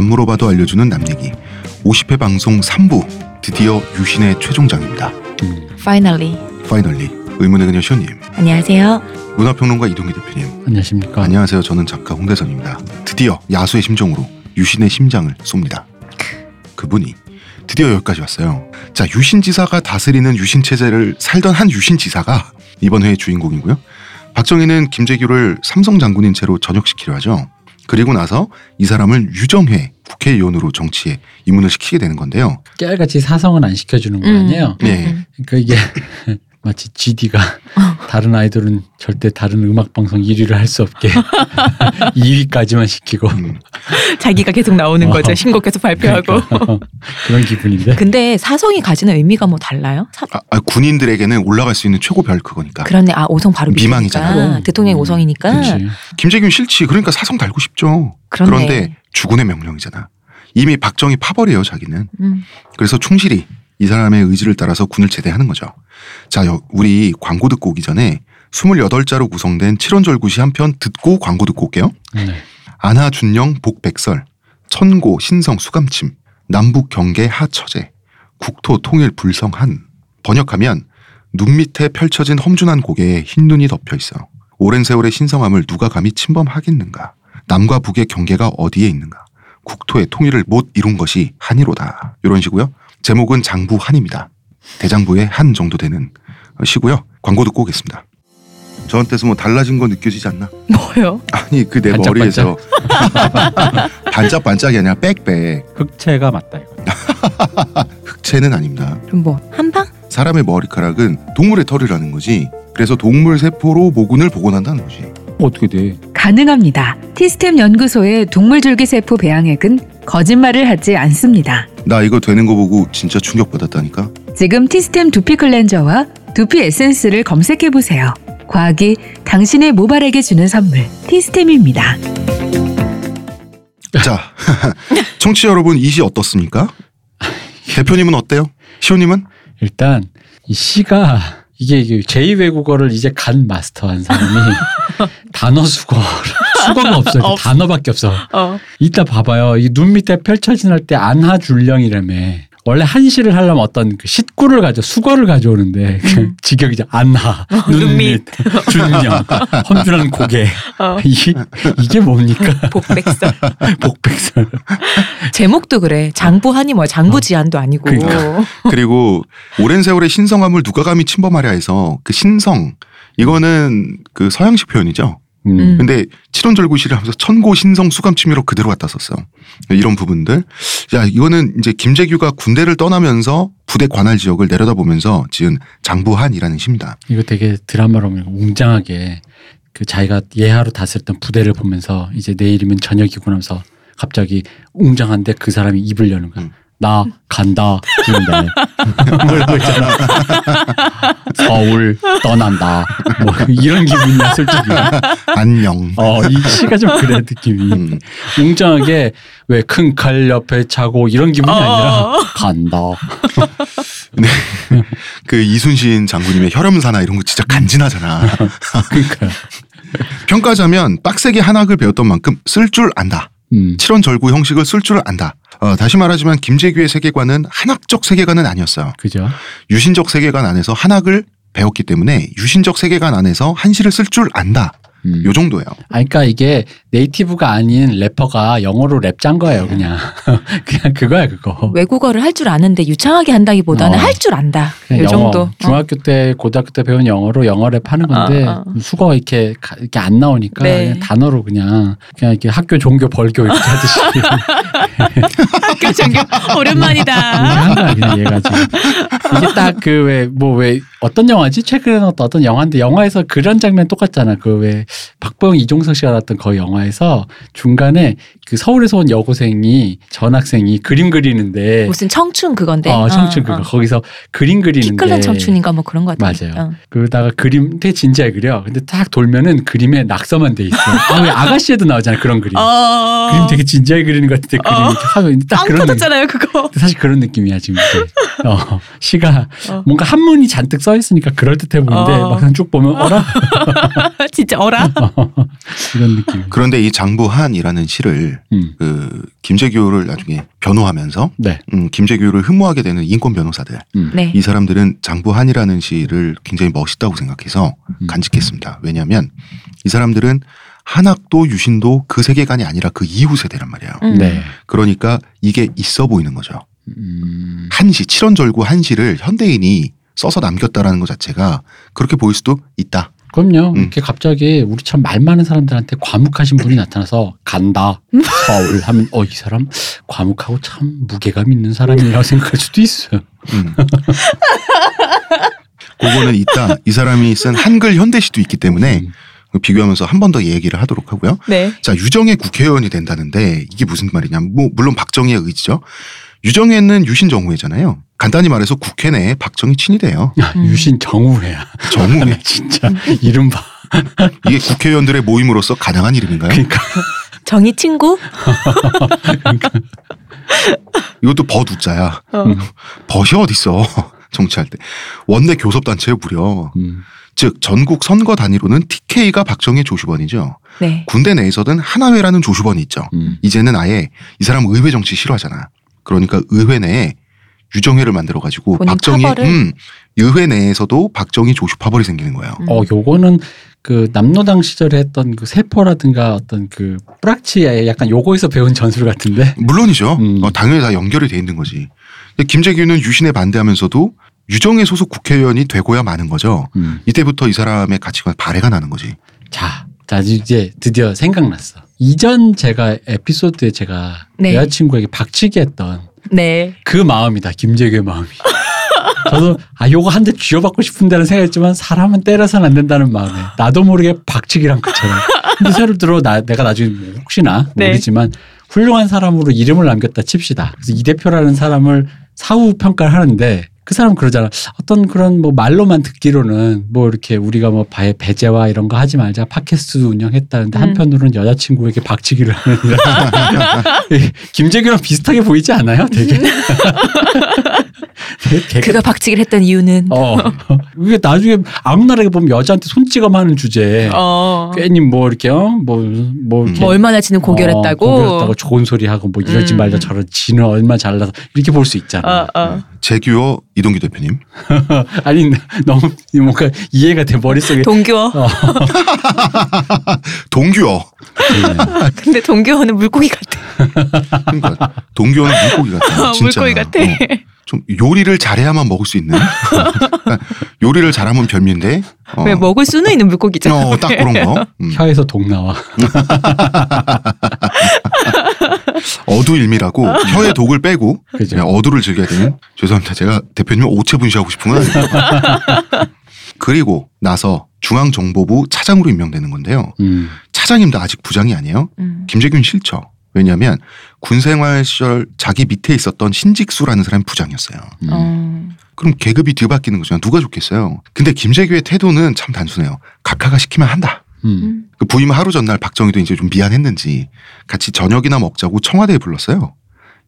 안 물어봐도 알려주는 남 얘기. 50회 방송 3부 드디어 유신의 최종장입니다. Finally. 파이널리 의문의 그녀 시호님, 안녕하세요. 문화평론가 이동기 대표님. 안녕하십니까. 안녕하세요. 저는 작가 홍대선입니다. 드디어 야수의 심정으로 유신의 심장을 쏩니다. 그분이 드디어 여기까지 왔어요. 자, 유신 지사가 다스리는 유신 체제를 살던 한 유신 지사가 이번 회의 주인공이고요. 박정희는 김재규를 삼성 장군인 채로 전역시키려 하죠. 그리고 나서 이 사람을 유정회 국회의원으로 정치에 입문을 시키게 되는 건데요. 깨알같이 사성은 안 시켜주는 거 음. 아니에요? 네. 그러니까 이게 마치 GD가 다른 아이돌은 절대 다른 음악 방송 1위를 할 수 없게 2위까지만 시키고 음, 자기가 계속 나오는 어. 거죠. 신곡 계속 발표하고. 그러니까 그런 기분인데. 근데 사성이 가지는 의미가 뭐 달라요? 사... 아, 아, 군인들에게는 올라갈 수 있는 최고 별 그거니까. 그렇네. 아, 오성 바로 미망이잖아. 밑이니까. 그럼. 대통령이 음, 오성이니까. 김재규는 싫지. 그러니까 사성 달고 싶죠. 그렇네. 그런데 주군의 명령이잖아. 이미 박정희 파벌이에요, 자기는. 음. 그래서 충실히 이 사람의 의지를 따라서 군을 제대하는 거죠. 자, 여- 우리 광고 듣고 오기 전에 28자로 구성된 칠원절 구시 한 편 듣고 광고 듣고 올게요. 네. 안하 준영 복백설 천고 신성 수감침 남북 경계 하처제 국토 통일 불성한 번역하면 눈 밑에 펼쳐진 험준한 고개에 흰 눈이 덮여 있어 오랜 세월의 신성함을 누가 감히 침범하겠는가 남과 북의 경계가 어디에 있는가 국토의 통일을 못 이룬 것이 한이로다 이런 식고요 제목은 장부 한입니다 대장부의 한 정도 되는 시고요 광고 듣고 오겠습니다 저한테서 뭐 달라진 거 느껴지지 않나? 뭐요? 아니 그 내 반짝반짝. 머리에서 반짝반짝이 아니라 빽빽 흑채가 맞다 이거. 흑채는 아닙니다 그럼 뭐 한방? 사람의 머리카락은 동물의 털이라는 거지 그래서 동물 세포로 모근을 복원한다는 거지 어떻게 돼? 가능합니다. 티스템 연구소의 동물줄기세포 배양액은 거짓말을 하지 않습니다. 나 이거 되는 거 보고 진짜 충격받았다니까 지금 티스템 두피 클렌저와 두피 에센스를 검색해 보세요. 과학이 당신의 모발에게 주는 선물 티스템입니다. 자 청취자 여러분 이시 어떻습니까? 대표님은 어때요? 시호님은? 일단 이 시가 이게, 이게 제2 외국어를 이제 간 마스터한 사람이 단어 수거 수거가 없어. 요 없어. 단어밖에 없어. 어. 이따 봐봐요. 이 눈 밑에 펼쳐진 할 때 안하 줄령이라며. 원래 한시를 하려면 어떤 그 식구를 가져 수거를 가져오는데 그 직역이 죠. 안하, 눈 밑, 준령, 험준한 고개. 어. 이게, 이게 뭡니까? 복백설. 복백설. 제목도 그래. 장부하니 뭐 장부지안도 아니고. 그러니까. 그리고 오랜 세월의 신성함을 누가 감히 침범하려 해서 그 신성 이거는 그 서양식 표현이죠. 음. 근데 칠원절구시를 하면서 천고 신성 수감침이로 그대로 갖다 썼어. 이런 부분들. 야 이거는 이제 김재규가 군대를 떠나면서 부대 관할 지역을 내려다보면서 지은 장부한이라는 시입니다. 이거 되게 드라마로 보면 웅장하게 그 자기가 예하로 다스렸던 부대를 보면서 이제 내일이면 저녁이고 나서 갑자기 웅장한데 그 사람이 입을 여는 거야. 음. 나 간다 그런데 뭐라고 있잖아. 서울 떠난다. 뭐 이런 기분이야 솔직히. 안녕. 어이 시가 좀 그래 느낌이. 음. 웅장하게 왜 큰 칼 옆에 차고 이런 기분이 아니라 어. 간다. 그 이순신 장군님의 혈염사나 이런 거 진짜 간지나잖아. 그러니까요. 평가자면 빡세게 한학을 배웠던 만큼 쓸 줄 안다. 음. 칠원절구 형식을 쓸 줄 안다. 어, 다시 말하지만 김재규의 세계관은 한학적 세계관은 아니었어요. 그죠. 유신적 세계관 안에서 한학을 배웠기 때문에 유신적 세계관 안에서 한시를 쓸 줄 안다. 음. 요 정도예요. 아, 그러니까 이게 네이티브가 아닌 래퍼가 영어로 랩 짠 거예요, 그냥. 그냥 그거야, 그거. 외국어를 할 줄 아는데 유창하게 한다기보다는 어. 할줄 안다. 그냥 이 영어, 정도. 어. 중학교 때, 고등학교 때 배운 영어로 영어 랩 하는 건데, 어, 어. 수거 이렇게, 가- 이렇게 안 나오니까, 네. 그냥 단어로 그냥, 그냥 이렇게 학교, 종교, 벌교 이렇게 하듯이. 학교 그냥 오랜만이다. 한 거야, 그냥 얘가 지금. 이게 딱그 왜, 뭐 왜, 어떤 영화지? 최근에 어떤 영화인데, 영화에서 그런 장면 똑같잖아. 그 왜, 박보영, 이종석 씨가 나왔던 그 영화에서 중간에 그 서울에서 온 여고생이, 전학생이 그림 그리는데, 무슨 청춘 그건데. 어, 청춘 어, 그거. 어. 거기서 그림 그리는데. 키 클른 청춘인가 뭐 그런 거 같아. 맞아요. 그러다가 그림 되게 진지하게 그려. 근데 딱 돌면은 그림에 낙서만 돼 있어. 아, 왜 아가씨에도 나오잖아, 그런 그림. 어. 그림 되게 진지하게 그리는 것 같은데 그림 어. 이렇게 하면 딱빵 그런 느낌. 터졌잖아요 그거. 사실 그런 느낌이야 지금 이게. 어, 시가 어. 뭔가 한문이 잔뜩 써 있으니까 그럴 듯해 보이는데 어. 막상 쭉 보면 어라 진짜 어라. 이런 느낌. 그런데 이 장부한이라는 시를 음. 그 김재규를 나중에 변호하면서 네. 음, 김재규를 흠모하게 되는 인권 변호사들 음. 네. 이 사람들은 장부한이라는 시를 굉장히 멋있다고 생각해서 음. 간직했습니다. 왜냐하면 이 사람들은 한학도 유신도 그 세계관이 아니라 그 이후 세대란 말이에요. 음. 네. 그러니까 이게 있어 보이는 거죠. 음. 한시 칠원절구 한시를 현대인이 써서 남겼다라는 것 자체가 그렇게 보일 수도 있다. 그럼요. 음. 이렇게 갑자기 우리처럼 말 많은 사람들한테 과묵하신 분이 나타나서 간다 서울 하면 어 이 사람 과묵하고 참 무게감 있는 사람이라고 생각할 수도 있어요. 음. 그거는 있다. 이 사람이 쓴 한글 현대시도 있기 때문에 음. 비교하면서 한 번 더 얘기를 하도록 하고요. 네. 자, 유정의 국회의원이 된다는데 이게 무슨 말이냐. 뭐, 물론 박정희의 의지죠. 유정혜는 유신 정우회잖아요. 간단히 말해서 국회 내에 박정희 친이 돼요. 야, 음. 유신 정우회야. 정우회. 진짜 이름 봐. 이게 국회의원들의 모임으로서 가능한 이름인가요? 그러니까 정희 친구? 이것도 버두자야. 어. 음. 벗이 어딨어. 정치할 때. 원내 교섭단체에 무려. 음. 즉 전국 선거 단위로는 TK가 박정희 조슈번이죠. 네. 군대 내에서든 하나회라는 조슈번이 있죠. 음. 이제는 아예 이 사람 의회 정치 싫어하잖아. 그러니까 의회 내에 유정회를 만들어 가지고 박정희? 음, 의회 내에서도 박정희 조슈 파벌이 생기는 거예요. 음. 어 요거는 그 남노당 시절에 했던 그 세포라든가 어떤 그 뿌락치에 약간 요거에서 배운 전술 같은데. 물론이죠. 음. 어, 당연히 다 연결이 돼 있는 거지. 근데 김재규는 유신에 반대하면서도 유정회 소속 국회의원이 되고야 마는 거죠. 음. 이때부터 이 사람의 가치관 발해가 나는 거지. 자, 자 이제 드디어 생각났어. 이전 제가 에피소드에 제가 네. 여자친구에게 박치기 했던 네. 그 마음이다. 김재규의 마음이. 저도 아 요거 한 대 쥐어받고 싶은데는 생각했지만 사람은 때려서는 안 된다는 마음에 나도 모르게 박치기란 것처럼. 근데 새로 들어 나 내가 나중에 뭐 혹시나 네. 모르지만 훌륭한 사람으로 이름을 남겼다 칩시다. 그래서 이 대표라는 사람을 사후 평가를 하는데 그 사람 그러잖아. 어떤 그런 뭐 말로만 듣기로는 뭐 이렇게 우리가 뭐 배- 배제와 이런 거 하지 말자 팟캐스트 운영했다는데 음. 한편으로는 여자친구에게 박치기를 하는 김재규랑 비슷하게 보이지 않아요? 되게. 되게 개그- 그가 박치기를 했던 이유는 어. 이게 나중에 악랄하게 보면 여자한테 손찌검 하는 주제에 어. 괜히 뭐 이렇게 어뭐뭐 음. 뭐 얼마나 지는 고결했다고. 어, 고결했다고 좋은 소리 하고 뭐 이러지 음. 말자 저런 지는 얼마 잘나서 이렇게 볼 수 있잖아. 어, 어. 재규어 이동규 대표님. 아니 너무 뭔가 이해가 돼 머릿속에 동규어. 어. 동규어. 근데 동규어는 물고기 같아. 그러니까 동규어는 물고기 같아. 진짜. 물고기 같아. 어. 좀 요리를 잘해야만 먹을 수 있는. 요리를 잘하면 별미인데. 어. 왜 먹을 수는 있는 물고기잖아. 어, 딱 그런 거. 음. 혀에서 독 나와. 어두일미라고 혀의 독을 빼고 그죠. 그냥 어두를 즐겨야 되는 죄송합니다. 제가 대표님 오체 분시하고 싶은 건 아니고. 그리고 나서 중앙정보부 차장으로 임명되는 건데요. 음. 차장님도 아직 부장이 아니에요. 음. 김재균 싫죠. 왜냐하면 군 생활 시절 자기 밑에 있었던 신직수라는 사람이 부장이었어요. 음. 어. 그럼 계급이 뒤바뀌는 거죠. 누가 좋겠어요. 근데 김재규의 태도는 참 단순해요. 각하가 시키면 한다. 음. 음. 그 부임 하루 전날 박정희도 이제 좀 미안했는지 같이 저녁이나 먹자고 청와대에 불렀어요.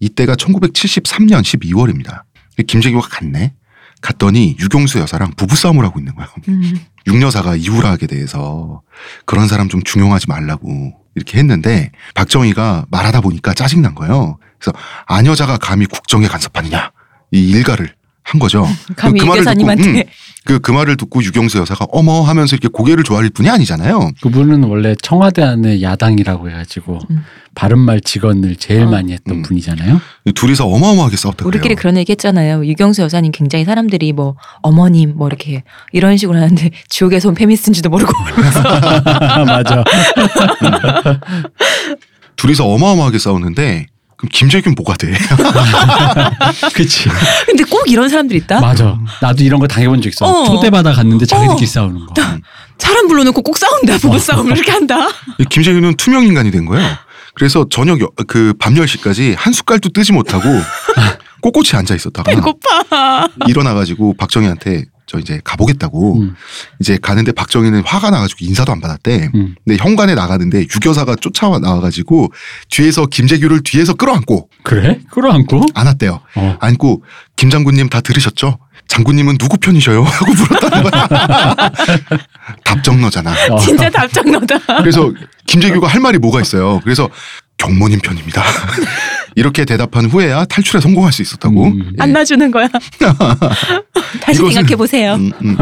이때가 1973년 12월입니다. 김재규가 갔네. 갔더니 유경수 여사랑 부부싸움을 하고 있는 거예요. 음. 육여사가 이후락에 대해서 그런 사람 좀 중용하지 말라고 이렇게 했는데 박정희가 말하다 보니까 짜증난 거예요. 그래서 안 여자가 감히 국정에 간섭하느냐 이 일가를 한 거죠. 감히 그이 말을 듣고. 음, 그, 그 말을 듣고 유경수 여사가 어머 하면서 이렇게 고개를 조아릴 뿐이 아니잖아요. 그분은 원래 청와대 안에 야당이라고 해가지고 음. 바른말 직언을 제일 어. 많이 했던 음. 분이잖아요. 둘이서 어마어마하게 싸웠다 우리끼리 그래요. 그런 얘기 했잖아요. 유경수 여사님 굉장히 사람들이 뭐 어머님 뭐 이렇게 이런 식으로 하는데 지옥에서 온 페미니스트인지도 모르고 맞아. 둘이서 어마어마하게 싸웠는데 그럼 김재균 뭐가 돼? 그치. 근데 꼭 이런 사람들 있다. 맞아. 나도 이런 거 당해본 적 있어. 어. 초대받아 갔는데 자기들끼리 어. 싸우는 거. 사람 불러놓고 꼭 싸운다. 부부 싸움을 이렇게 한다. 김재균은 투명 인간이 된 거예요. 그래서 저녁 여- 그밤 10시까지 한 숟갈도 뜨지 못하고 꼿꼿이 앉아 있었다가 배고파. 일어나 가지고 박정희한테 저 이제 가보겠다고 음. 이제 가는데 박정희는 화가 나가지고 인사도 안 받았대. 음. 근데 현관에 나가는데 유교사가 쫓아와 나와가지고 뒤에서 김재규를 뒤에서 끌어안고 그래? 끌어안고? 안았대요. 어. 안고 김 장군님 다 들으셨죠? 장군님은 누구 편이셔요? 하고 물었다는 거야. 답정너잖아. 어. 진짜 답정너다. 그래서 김재규가 할 말이 뭐가 있어요. 그래서 경모님 편입니다. 이렇게 대답한 후에야 탈출에 성공할 수 있었다고. 음. 예. 안 놔주는 거야. 다시 이것은- 생각해 보세요. 음, 음.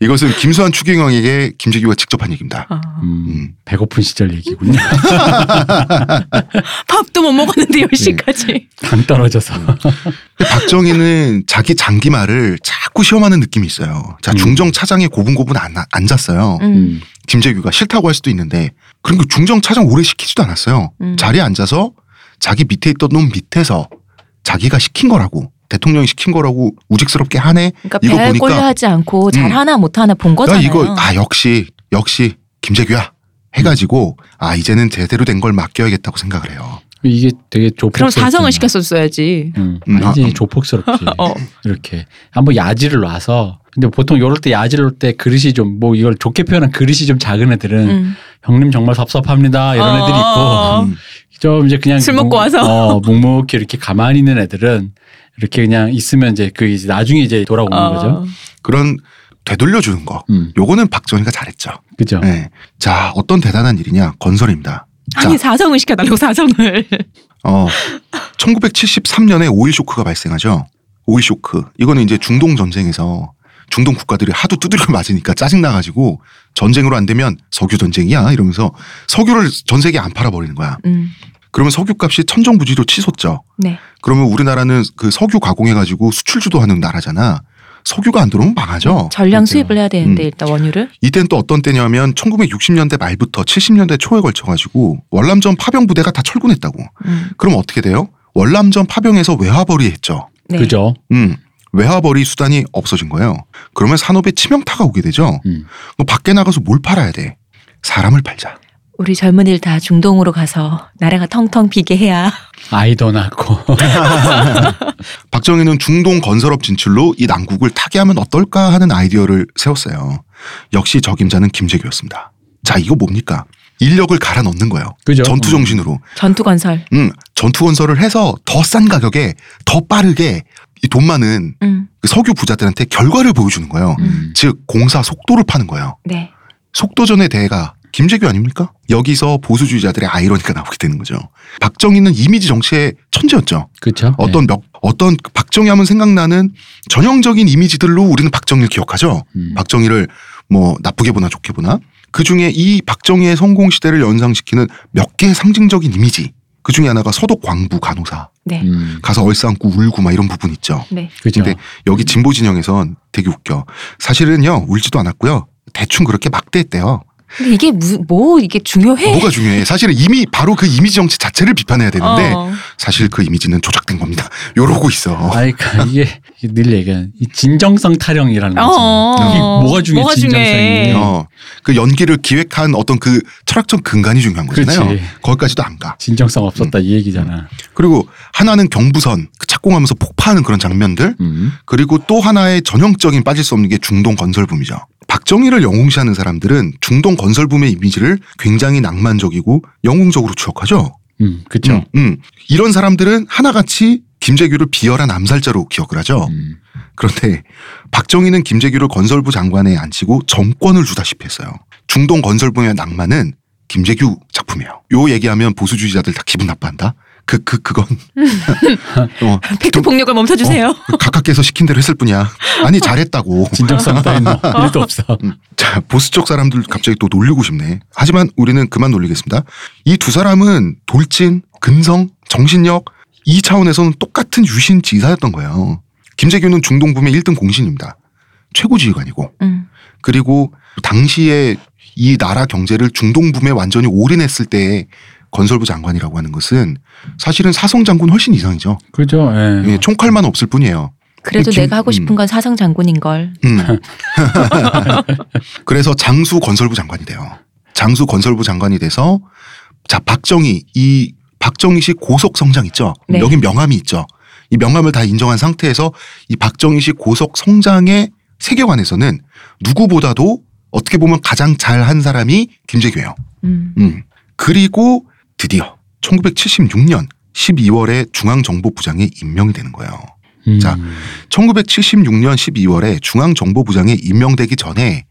이것은 김수환 추경영에게 김재규가 직접 한 얘기입니다. 어. 음, 음. 배고픈 시절 얘기군요. 밥도 못 먹었는데 10시까지. 당 떨어져서. 근데 박정희는 자기 장기말을 자꾸 시험하는 느낌이 있어요. 자, 음. 중정 차장에 고분고분 안- 앉았어요. 음. 음. 김재규가 싫다고 할 수도 있는데, 그런 거 중정 차장 오래 시키지도 않았어요. 음. 자리에 앉아서 자기 밑에 있던 놈 밑에서 자기가 시킨 거라고, 대통령이 시킨 거라고 우직스럽게 하네. 그러니까 이거 별 보니까- 꼴려 하지 않고 잘 음. 하나 못 하나 본나 거잖아요. 이거, 아, 역시, 역시 김재규야. 해가지고, 아, 이제는 제대로 된 걸 맡겨야겠다고 생각을 해요. 이게 되게 조폭. 그럼 사성을 시켰었어야지. 음, 음, 아니지 아, 음. 조폭스럽지. 어. 이렇게 한번 야지를 놔서. 근데 보통 이럴 때 야지를 놓을 때 그릇이 좀 뭐 이걸 좋게 표현한 그릇이 좀 작은 애들은 음. 형님 정말 섭섭합니다 이런 어, 애들이 있고 어. 음. 좀 이제 그냥 술 먹고 묵- 와서. 어, 묵묵히 이렇게 가만히 있는 애들은 이렇게 그냥 있으면 이제 그 이제 나중에 이제 돌아오는 어. 거죠. 그런 되돌려 주는 거. 음, 요거는 박정희가 잘했죠. 그죠. 네. 자, 어떤 대단한 일이냐. 건설입니다. 자, 아니 사성을 시켜 달라고 사성을. 어, 1973년에 오일 쇼크가 발생하죠. 오일 쇼크. 이거는 이제 중동 전쟁에서 중동 국가들이 하도 두드려 맞으니까 짜증나가지고 전쟁으로 안 되면 석유 전쟁이야 이러면서 석유를 전 세계에 안 팔아버리는 거야. 음. 그러면 석유 값이 천정부지로 치솟죠. 네. 그러면 우리나라는 그 석유 가공해가지고 수출주도 하는 나라잖아. 석유가 안 들어오면 망하죠. 전량 그렇죠. 수입을 해야 되는데 음. 일단 원유를. 이때는 또 어떤 때냐면 1960년대 말부터 70년대 초에 걸쳐가지고 월남전 파병 부대가 다 철군했다고. 음. 그럼 어떻게 돼요? 월남전 파병에서 외화벌이 했죠. 네. 그죠. 음, 외화벌이 수단이 없어진 거예요. 그러면 산업에 치명타가 오게 되죠. 음. 뭐 밖에 나가서 뭘 팔아야 돼? 사람을 팔자. 우리 젊은이들 다 중동으로 가서 나라가 텅텅 비게 해야. 아이도 낳고. 박정희는 중동 건설업 진출로 이 난국을 타개하면 어떨까 하는 아이디어를 세웠어요. 역시 적임자는 김재규였습니다. 자, 이거 뭡니까? 인력을 갈아 넣는 거예요. 그죠. 전투 정신으로. 전투 건설. 음, 전투 건설을 해서 더 싼 가격에 더 빠르게 이돈 많은 음. 그 석유 부자들한테 결과를 보여주는 거예요. 음. 즉 공사 속도를 파는 거예요. 네. 속도전의 대가 김재규 아닙니까? 여기서 보수주의자들의 아이러니가 나오게 되는 거죠. 박정희는 이미지 정치의 천재였죠. 그렇죠. 어떤 몇, 어떤 박정희 하면 생각나는 전형적인 이미지들로 우리는 박정희를 기억하죠. 음. 박정희를 뭐 나쁘게 보나 좋게 보나. 그 중에 이 박정희의 성공 시대를 연상시키는 몇 개의 상징적인 이미지. 그 중에 하나가 서독 광부 간호사 네. 음. 가서 얼싸안고 울고 막 이런 부분 있죠. 네. 그죠. 근데 여기 진보 진영에선 되게 웃겨. 사실은요 울지도 않았고요. 대충 그렇게 막대했대요. 근데 이게 무, 뭐 이게 중요해? 뭐가 중요해? 사실은 이미 바로 그 이미지 정치 자체를 비판해야 되는데 어. 사실 그 이미지는 조작된 겁니다. 요러고 있어. 아니, 그러니까 이게 늘 얘기하는 이 진정성 타령이라는 거지. 어. 뭐가 중요해? 뭐가 진정성이. 어, 그 연기를 기획한 어떤 그 철학적 근간이 중요한 거잖아요. 그렇지. 거기까지도 안 가. 진정성 없었다 이 얘기잖아. 그리고 하나는 경부선 그 착공하면서 폭파하는 그런 장면들 음. 그리고 또 하나의 전형적인 빠질 수 없는 게 중동 건설붐이죠. 박정희를 영웅시하는 사람들은 중동 건설 붐의 이미지를 굉장히 낭만적이고 영웅적으로 추억하죠. 음, 그쵸. 음, 음. 이런 사람들은 하나같이 김재규를 비열한 암살자로 기억을 하죠. 음. 그런데 박정희는 김재규를 건설부 장관에 앉히고 정권을 주다시피 했어요. 중동 건설부의 낭만은 김재규 작품이에요. 요 얘기하면 보수주의자들 다 기분 나빠한다. 그, 그, 그건. 어, 팩트 폭력을 멈춰주세요. 각각께서 시킨 대로 했을 뿐이야. 아니, 잘했다고. 진정성 따윈 뭐 일도 없어. 음. 자, 보수 쪽 사람들 갑자기 또 놀리고 싶네. 하지만 우리는 그만 놀리겠습니다. 이 두 사람은 돌진, 근성, 정신력 이 차원에서는 똑같은 유신 지사였던 거예요. 김재규는 중동붐의 1등 공신입니다. 최고 지휘관이고 음. 그리고 당시에 이 나라 경제를 중동붐에 완전히 올인했을 때 건설부 장관이라고 하는 것은 사실은 사성 장군 훨씬 이상이죠. 그죠. 예. 예, 총칼만 없을 뿐이에요. 그래도 김- 내가 하고 싶은 음. 건 사성 장군인 걸. 음. 그래서 장수 건설부 장관이 돼요. 장수 건설부 장관이 돼서 자 박정희 이 박정희식 고속 성장 있죠. 네. 여기 명함이 있죠. 이 명함을 다 인정한 상태에서 이 박정희식 고속 성장의 세계관에서는 누구보다도 어떻게 보면 가장 잘한 사람이 김재규예요. 음. 음. 그리고 드디어 1976년 12월에 중앙정보부장에 임명이 되는 거예요. 음. 자, 1976년 12월에 중앙정보부장에 임명되기 전에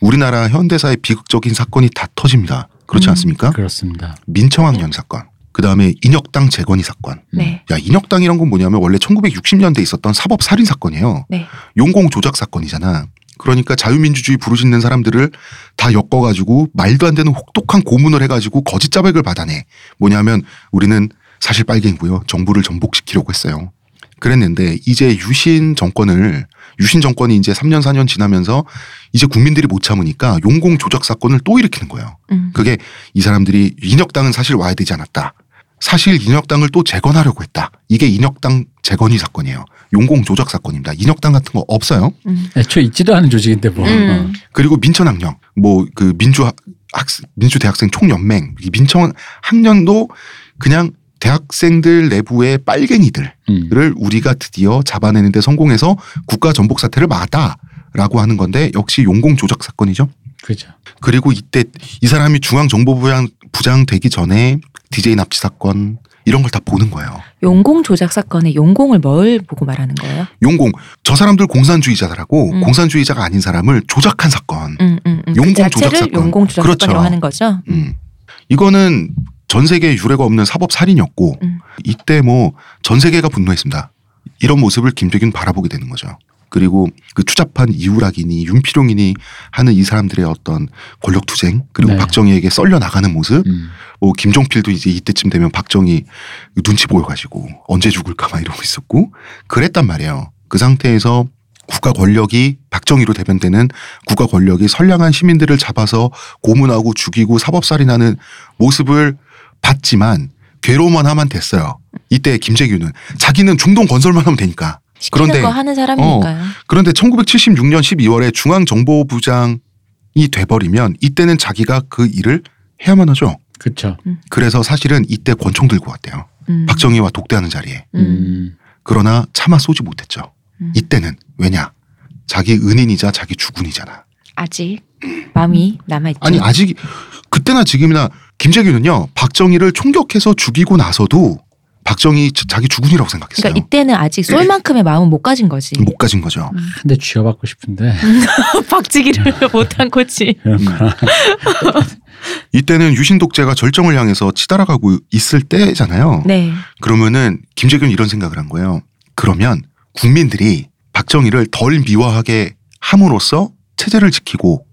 우리나라 현대사의 비극적인 사건이 다 터집니다. 그렇지 음. 않습니까? 그렇습니다. 민청학년 사건. 그 다음에 인혁당 재건이 사건. 네. 야, 인혁당이란 건 뭐냐면 원래 1960년대에 있었던 사법 살인 사건이에요. 네. 용공 조작 사건이잖아. 그러니까 자유민주주의 부르짖는 사람들을 다 엮어가지고 말도 안 되는 혹독한 고문을 해가지고 거짓 자백을 받아내. 뭐냐면 우리는 사실 빨갱이고요. 정부를 전복시키려고 했어요. 그랬는데 이제 유신 정권을 유신 정권이 이제 3년 4년 지나면서 이제 국민들이 못 참으니까 용공 조작 사건을 또 일으키는 거예요. 음. 그게 이 사람들이 인혁당은 사실 와야 되지 않았다. 사실 인혁당을 또 재건하려고 했다. 이게 인혁당 재건이 사건이에요. 용공 조작 사건입니다. 인혁당 같은 거 없어요. 음. 애초에 있지도 않은 조직인데 뭐. 음. 그리고 민천학령, 뭐 그 민주 학 민주 대학생 총연맹, 이 민천 학년도 그냥 대학생들 내부의 빨갱이들을 음. 우리가 드디어 잡아내는데 성공해서 국가 전복 사태를 막았다라고 하는 건데 역시 용공 조작 사건이죠. 그죠. 그리고 이때 이 사람이 중앙정보부장 부장 되기 전에 DJ 납치 사건 이런 걸 다 보는 거예요. 용공 조작 사건의 용공을 뭘 보고 말하는 거예요? 용공 저 사람들 공산주의자라고 음. 공산주의자가 아닌 사람을 조작한 사건. 음, 음, 음. 용공 그 조작 사건. 용공 조작 그렇죠. 사건이라고 하는 거죠. 음. 이거는 전 세계에 유례가 없는 사법 살인이었고 음. 이때 뭐 전 세계가 분노했습니다. 이런 모습을 김대균 바라보게 되는 거죠. 그리고 그 추잡한 이우락이니 윤필용이니 하는 이 사람들의 어떤 권력 투쟁 그리고 네. 박정희에게 썰려 나가는 모습 음. 뭐 김종필도 이제 이때쯤 되면 박정희 눈치 보여가지고 언제 죽을까 막 이러고 있었고 그랬단 말이에요. 그 상태에서 국가 권력이 박정희로 대변되는 국가 권력이 선량한 시민들을 잡아서 고문하고 죽이고 사법살인하는 모습을 봤지만 괴로워만 하면 됐어요. 이때 김재규는 자기는 중동 건설만 하면 되니까. 시키는 그런데- 거 하는 사람이니까요. 그런데 1976년 12월에 중앙정보부장이 돼버리면 이때는 자기가 그 일을 해야만 하죠. 그쵸. 그래서 사실은 이때 권총 들고 왔대요. 음. 박정희와 독대하는 자리에. 음. 음. 그러나 차마 쏘지 못했죠. 음. 이때는 왜냐? 자기 은인이자 자기 주군이잖아. 아직 마음이 남아있죠. 아니 아직 그때나 지금이나 김재규는요 박정희를 총격해서 죽이고 나서도 박정희 자- 자기 주군이라고 생각했어요. 그러니까 이때는 아직 쏠 만큼의 마음은 못 가진 거지. 못 가진 거죠. 한대 쥐어받고 싶은데. 박치기를 못한 거지. 거. 이때는 유신 독재가 절정을 향해서 치달아가고 있을 때잖아요. 네. 그러면은 김재규는 이런 생각을 한 거예요. 그러면 국민들이 박정희를 덜 미화하게 함으로써 체제를 지키고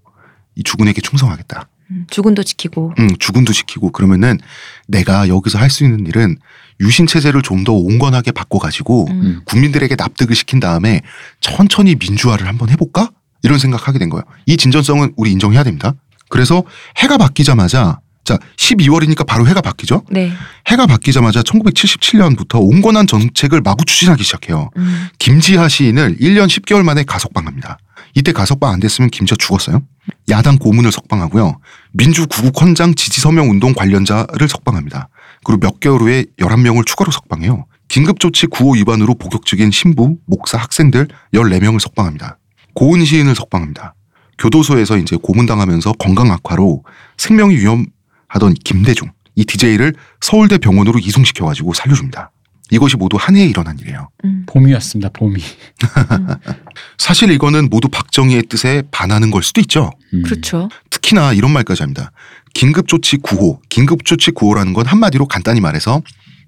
이 주군에게 충성하겠다. 음, 주군도 지키고. 음, 주군도 지키고 그러면은 내가 여기서 할 수 있는 일은 유신 체제를 좀 더 온건하게 바꿔가지고 음. 음. 국민들에게 납득을 시킨 다음에 천천히 민주화를 한번 해볼까? 이런 생각하게 된 거예요. 이 진전성은 우리 인정해야 됩니다. 그래서 해가 바뀌자마자 자 12월이니까 바로 해가 바뀌죠. 네. 해가 바뀌자마자 1977년부터 온건한 정책을 마구 추진하기 시작해요. 음. 김지하 시인을 1년 10개월 만에 가석방합니다. 이때 가석방 안 됐으면 김지하 죽었어요. 야당 고문을 석방하고요. 민주구국 헌장 지지 서명 운동 관련자를 석방합니다. 그리고 몇 개월 후에 11명을 추가로 석방해요. 긴급조치 9호 위반으로 복역 중인 신부, 목사, 학생들 14명을 석방합니다. 고은 시인을 석방합니다. 교도소에서 이제 고문당하면서 건강 악화로 생명이 위험하던 김대중, 이 DJ를 서울대 병원으로 이송시켜가지고 살려줍니다. 이것이 모두 한 해에 일어난 일이에요. 음. 봄이었습니다. 봄이. 사실 이거는 모두 박정희의 뜻에 반하는 걸 수도 있죠. 음. 그렇죠. 특히나 이런 말까지 합니다. 긴급조치 9호. 긴급조치 9호라는 건 한마디로 간단히 말해서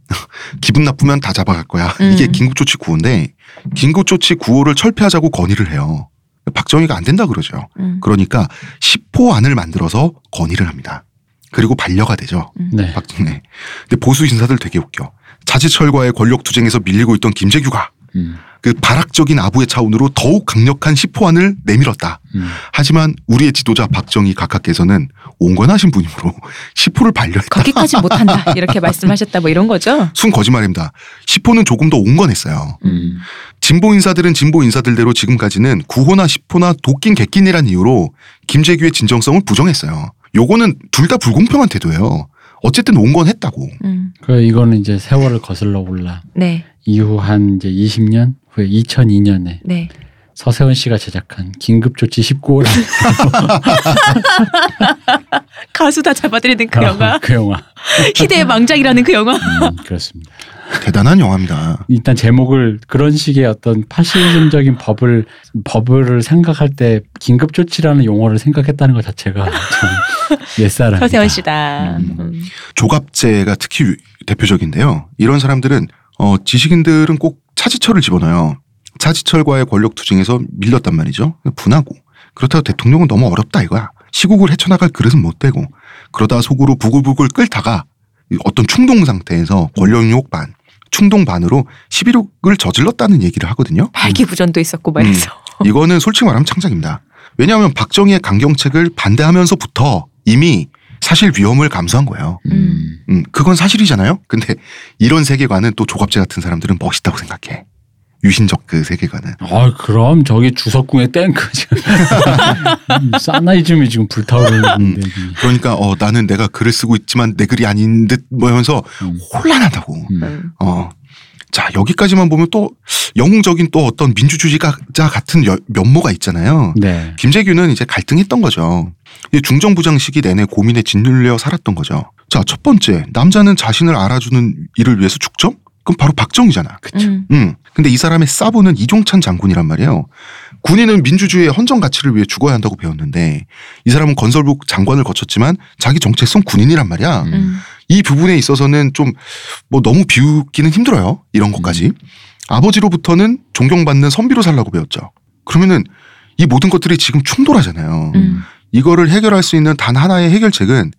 기분 나쁘면 다 잡아갈 거야. 이게 음. 긴급조치 9호인데 긴급조치 9호를 철폐하자고 건의를 해요. 박정희가 안 된다 그러죠. 음. 그러니까 10호 안을 만들어서 건의를 합니다. 그리고 반려가 되죠. 네. 박정희. 근데 보수 인사들 되게 웃겨. 자지철과의 권력 투쟁에서 밀리고 있던 김재규가 음. 그 발악적인 아부의 차원으로 더욱 강력한 10호안을 내밀었다. 음. 하지만 우리의 지도자 박정희 각하께서는 온건하신 분이므로 10호를 반려했다. 거기까지 못한다 이렇게 말씀하셨다 뭐 이런 거죠. 순 거짓말입니다. 10호는 조금 더 온건했어요. 음. 진보 인사들은 진보 인사들대로 지금까지는 9호나 10호나 도낀 객낀이란 이유로 김재규의 진정성을 부정했어요. 요거는 둘 다 불공평한 태도예요. 어쨌든 온 건 했다고. 음. 그 이거는 이제 세월을 거슬러 올라 네. 이후 한 이제 20년 후에 2002년에 네. 서세원 씨가 제작한 긴급조치 19호 가수 다 잡아들이는 그 영화. 그 영화. 희대의 망작이라는 그 영화. 음, 그렇습니다. 대단한 영화입니다. 일단 제목을 그런 식의 어떤 파시즘적인 법을 법을 생각할 때 긴급 조치라는 용어를 생각했다는 것 자체가 참 옛사람. 서세원 씨다. 음. 음. 조갑제가 특히 유- 대표적인데요. 이런 사람들은 어, 지식인들은 꼭 차지철을 집어넣어요. 차지철과의 권력 투쟁에서 밀렸단 말이죠. 분하고 그렇다고 대통령은 너무 어렵다 이거야. 시국을 헤쳐나갈 그릇은 못 되고 그러다 속으로 부글부글 끓다가 이 어떤 충동 상태에서 권력욕 반, 충동 반으로 11억을 저질렀다는 얘기를 하거든요. 발기부전도 있었고 말해서. 이거는 솔직히 말하면 창작입니다. 왜냐하면 박정희의 강경책을 반대하면서부터 이미 사실 위험을 감수한 거예요. 음. 음, 그건 사실이잖아요. 근데 이런 세계관은 또 조갑제 같은 사람들은 멋있다고 생각해. 유신적 그 세계관은. 아 그럼 저기 주석궁의 음, 사나이즘이 지금 불타오르는데 지금. 그러니까 어 나는 내가 글을 쓰고 있지만 내 글이 아닌 듯 뭐면서 음. 혼란하다고. 음. 음. 어. 자 여기까지만 보면 또 영웅적인 또 어떤 민주주의자 같은 여- 면모가 있잖아요. 네. 김재규는 이제 갈등했던 거죠. 이 중정부장 시기 내내 고민에 짓눌려 살았던 거죠. 자, 첫 번째, 남자는 자신을 알아주는 일을 위해서 죽죠? 그럼 바로 박정희잖아. 음. 음. 근데 이 사람의 사부는 이종찬 장군이란 말이에요. 군인은 민주주의의 헌정 가치를 위해 죽어야 한다고 배웠는데 이 사람은 건설부 장관을 거쳤지만 자기 정체성 군인이란 말이야. 음. 음. 이 부분에 있어서는 좀 뭐 너무 비웃기는 힘들어요. 이런 것까지. 아버지로부터는 존경받는 선비로 살라고 배웠죠. 그러면은 이 모든 것들이 지금 충돌하잖아요. 음. 이거를 해결할 수 있는 단 하나의 해결책은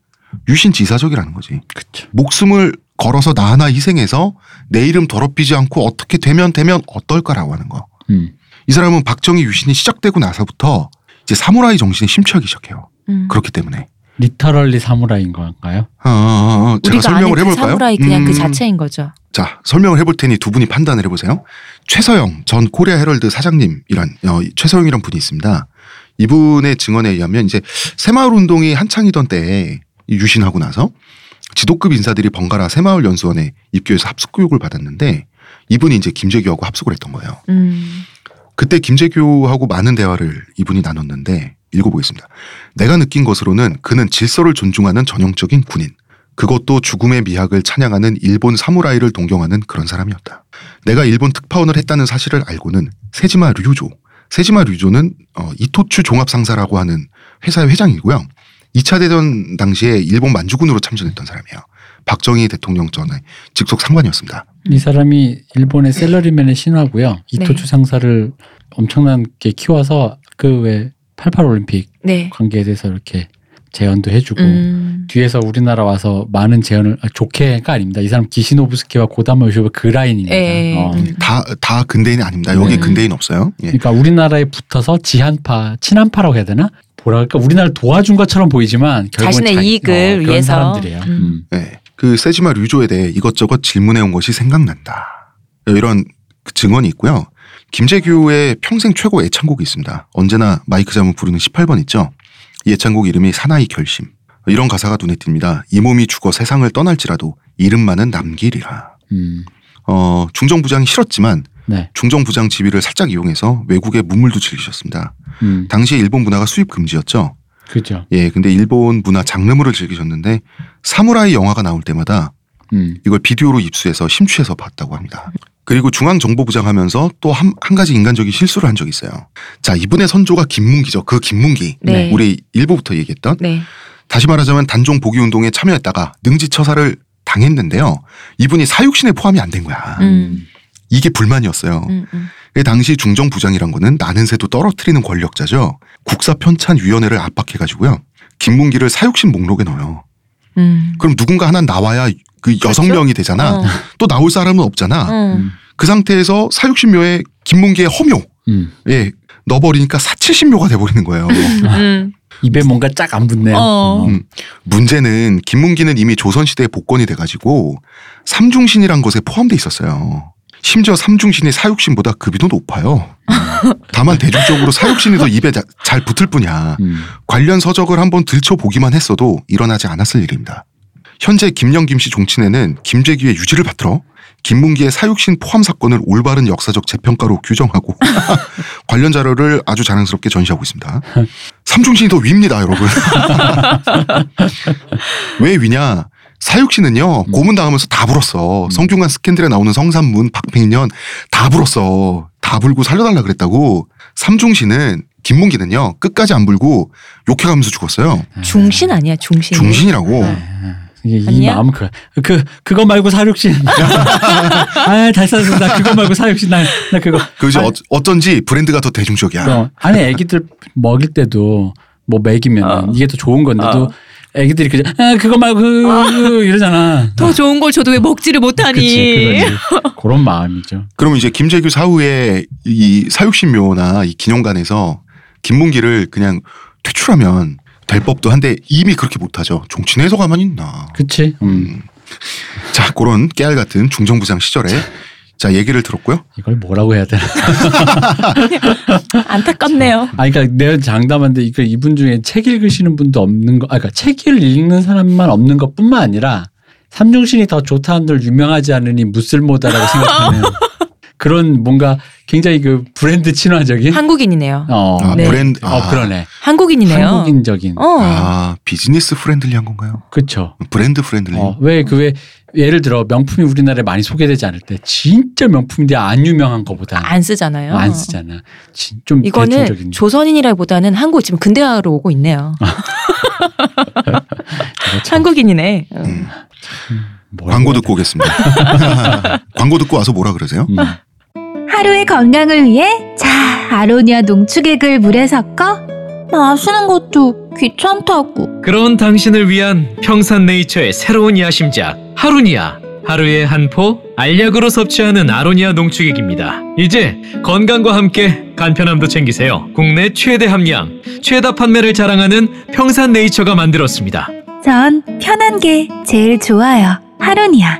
유신 지사적이라는 거지. 그렇죠. 목숨을 걸어서 나 하나 희생해서 내 이름 더럽히지 않고 어떻게 되면 되면 어떨까라고 하는 거. 음. 이 사람은 박정희 유신이 시작되고 나서부터 이제 사무라이 정신에 심취하기 시작해요. 음. 그렇기 때문에. literally 사무라이인 건가요? 어, 어, 어, 제가 우리가 설명을 아는 그 해볼까요? 사무라이 그냥 그 음, 자체인 거죠. 자, 설명을 해볼 테니 두 분이 판단을 해보세요. 최서영 전 코리아 헤럴드 사장님이란 어, 최서영이란 분이 있습니다. 이분의 증언에 의하면 이제 새마을 운동이 한창이던 때에 이 유신하고 나서 지도급 인사들이 번갈아 새마을 연수원에 입교해서 합숙 교육을 받았는데 이분이 이제 김재규하고 합숙을 했던 거예요. 음. 그때 김재규하고 많은 대화를 이분이 나눴는데 읽어보겠습니다. 내가 느낀 것으로는 그는 질서를 존중하는 전형적인 군인. 그것도 죽음의 미학을 찬양하는 일본 사무라이를 동경하는 그런 사람이었다. 내가 일본 특파원을 했다는 사실을 알고는 세지마 류조. 세지마 류조는 어, 이토추 종합상사라고 하는 회사의 회장이고요. 2차 대전 당시에 일본 만주군으로 참전했던 사람이에요. 박정희 대통령 전에 직속 상관이었습니다. 이 사람이 일본의 셀러리맨의 신화고요. 이토추 네. 상사를 엄청나게 키워서 그 왜 88 올림픽 네. 관계에 대해서 이렇게 제언도 해주고 음. 뒤에서 우리나라 와서 많은 제언을 아, 좋게가 아닙니다. 이 사람 기시노부스키와 고다마 요시오바 그 라인입니다. 에. 어. 음. 다, 다 근대인이 아닙니다. 여기 음. 근대인 없어요. 예. 그러니까 우리나라에 붙어서 지한파, 친한파라고 해야 되나? 뭐랄까 우리나라를 도와준 것처럼 보이지만 결국은 자신의 자기- 이익을 어, 위해서. 사람들이에요. 음. 음. 네. 그 세지마 류조에 대해 이것저것 질문해 온 것이 생각난다. 이런 그 증언이 있고요. 김재규의 평생 최고 애창곡이 있습니다. 언제나 마이크 잡으면 부르는 18번 있죠. 이 애창곡 이름이 사나이 결심. 이런 가사가 눈에 띕니다. 이 몸이 죽어 세상을 떠날지라도 이름만은 남기리라. 음. 어, 중정부장이 싫었지만 네. 중정부장 지위를 살짝 이용해서 외국의 문물도 즐기셨습니다. 음. 당시에 일본 문화가 수입 금지였죠. 그죠. 예, 근데 일본 문화 장르물을 즐기셨는데 사무라이 영화가 나올 때마다 음. 이걸 비디오로 입수해서 심취해서 봤다고 합니다. 그리고 중앙정보부장 하면서 또한 한 가지 인간적인 실수를 한 적이 있어요. 자, 이분의 선조가 김문기죠. 그 김문기. 네. 우리 일부부터 얘기했던. 네. 다시 말하자면 단종 복위운동에 참여했다가 능지 처사를 당했는데요. 이분이 사육신에 포함이 안 된 거야. 음. 이게 불만이었어요. 음. 음. 그 당시 중정부장이란 거는 나는 새도 떨어뜨리는 권력자죠. 국사편찬위원회를 압박해가지고요. 김문기를 사육신 목록에 넣어요. 음. 그럼 누군가 하나 나와야 그 여섯 명이 되잖아. 어. 또 나올 사람은 없잖아. 어. 음. 그 상태에서 사육신묘에 김문기의 허묘 음. 예 넣어버리니까 사칠신묘가 돼버리는 거예요. 음. 입에 뭔가 쫙 안 붙네요. 어. 음. 문제는 김문기는 이미 조선시대에 복권이 돼가지고 삼중신이란 것에 포함돼 있었어요. 심지어 삼중신이 사육신보다 급이도 높아요. 다만 대중적으로 사육신이 더 입에 자- 잘 붙을 뿐이야. 음. 관련 서적을 한번 들춰보기만 했어도 일어나지 않았을 일입니다. 현재 김영 김 씨 종친회는 김재규의 유지를 받들어 김문기의 사육신 포함 사건을 올바른 역사적 재평가로 규정하고 관련 자료를 아주 자랑스럽게 전시하고 있습니다. 삼중신이 더 위입니다, 여러분. 왜 위냐? 사육신은요 고문 당하면서 다 불었어. 성균관 스캔들에 나오는 성산문, 박팽년 다 불었어. 다 불고 살려달라 그랬다고. 삼중신은 김문기는요 끝까지 안 불고 욕해가면서 죽었어요. 중신 아니야 중신. 중신이라고. 네. 이게 이 아니야? 마음 그, 그 그거 말고 사육신. 아잘 살았어. 나 그거 말고 사육신 나, 나 그거. 아니, 어, 어쩐지 브랜드가 더 대중적이야. 어, 아니 애기들 먹일 때도 뭐 먹이면 어. 이게 더 좋은 건데도 어. 애기들이 그냥 아 그거 말고 그, 이러잖아. 더 좋은 걸 저도 왜 먹지를 못하니? 그치. 그런 마음이죠. 그러면 이제 김재규 사후에 이 사육신묘나 이 기념관에서 김문기를 그냥 퇴출하면 될 법도 한데 이미 그렇게 못하죠. 종친에서 가만히 있나. 그치. 음. 자, 그런 깨알 같은 중정부장 시절에 자 얘기를 들었고요. 이걸 뭐라고 해야 되나? 안타깝네요. 아, 그러니까 내가 장담한데 이분 중에 책 읽으시는 분도 없는 거, 아, 그러니까 책을 읽는 사람만 없는 것뿐만 아니라 삼중신이 더 좋다는 들 유명하지 않으니 무쓸모다라고 생각하는 그런 뭔가 굉장히 그 브랜드 친화적인 한국인이네요. 어, 아, 네. 브랜드 아, 어 그러네 한국인이네요. 한국인적인 어. 아, 비즈니스 friendly한 건가요? 그렇죠. 브랜드 friendly. 어, 왜그왜 예를 들어 명품이 우리나라에 많이 소개되지 않을 때 진짜 명품인데 안 유명한 거보다 안 쓰잖아요. 안 쓰잖아. 진- 좀 이거는 대중적인 조선인이라기보다는 한국 지금 근대화로 오고 있네요. 그렇죠. 한국인이네. 어. 음, 뭐라고 광고 듣고 오겠습니다. 광고 듣고 와서 뭐라 그러세요? 돼? 음. 하루의 건강을 위해 자 아로니아 농축액을 물에 섞어 마시는 것도 귀찮다고 그런 당신을 위한 평산네이처의 새로운 야심작 하루니아 하루에 한 포 알약으로 섭취하는 아로니아 농축액입니다. 이제 건강과 함께 간편함도 챙기세요. 국내 최대 함량, 최다 판매를 자랑하는 평산네이처가 만들었습니다. 전 편한 게 제일 좋아요 하루니아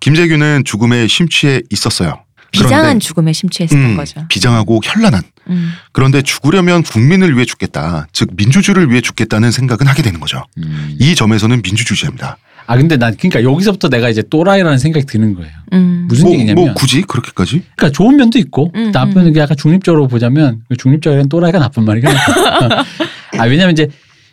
김재규는 죽음에 심취해 있었어요. 비장한 그런데, 죽음에 심취했었던 음, 거죠. 비장하고 현란한. 음. 그런데 죽으려면 국민을 위해 죽겠다. 즉 민주주의를 위해 죽겠다는 생각은 하게 되는 거죠. 음. 이 점에서는 민주주의자입니다. 아 근데 난 그러니까 여기서부터 내가 이제 또라이라는 생각이 드는 거예요. 음. 무슨 뭐, 얘기냐면 뭐 굳이 그렇게까지? 그러니까 좋은 면도 있고 음, 나쁜 음. 게 약간 중립적으로 보자면 그 중립적인 또라이가 나쁜 말이긴. 아 왜냐면 이제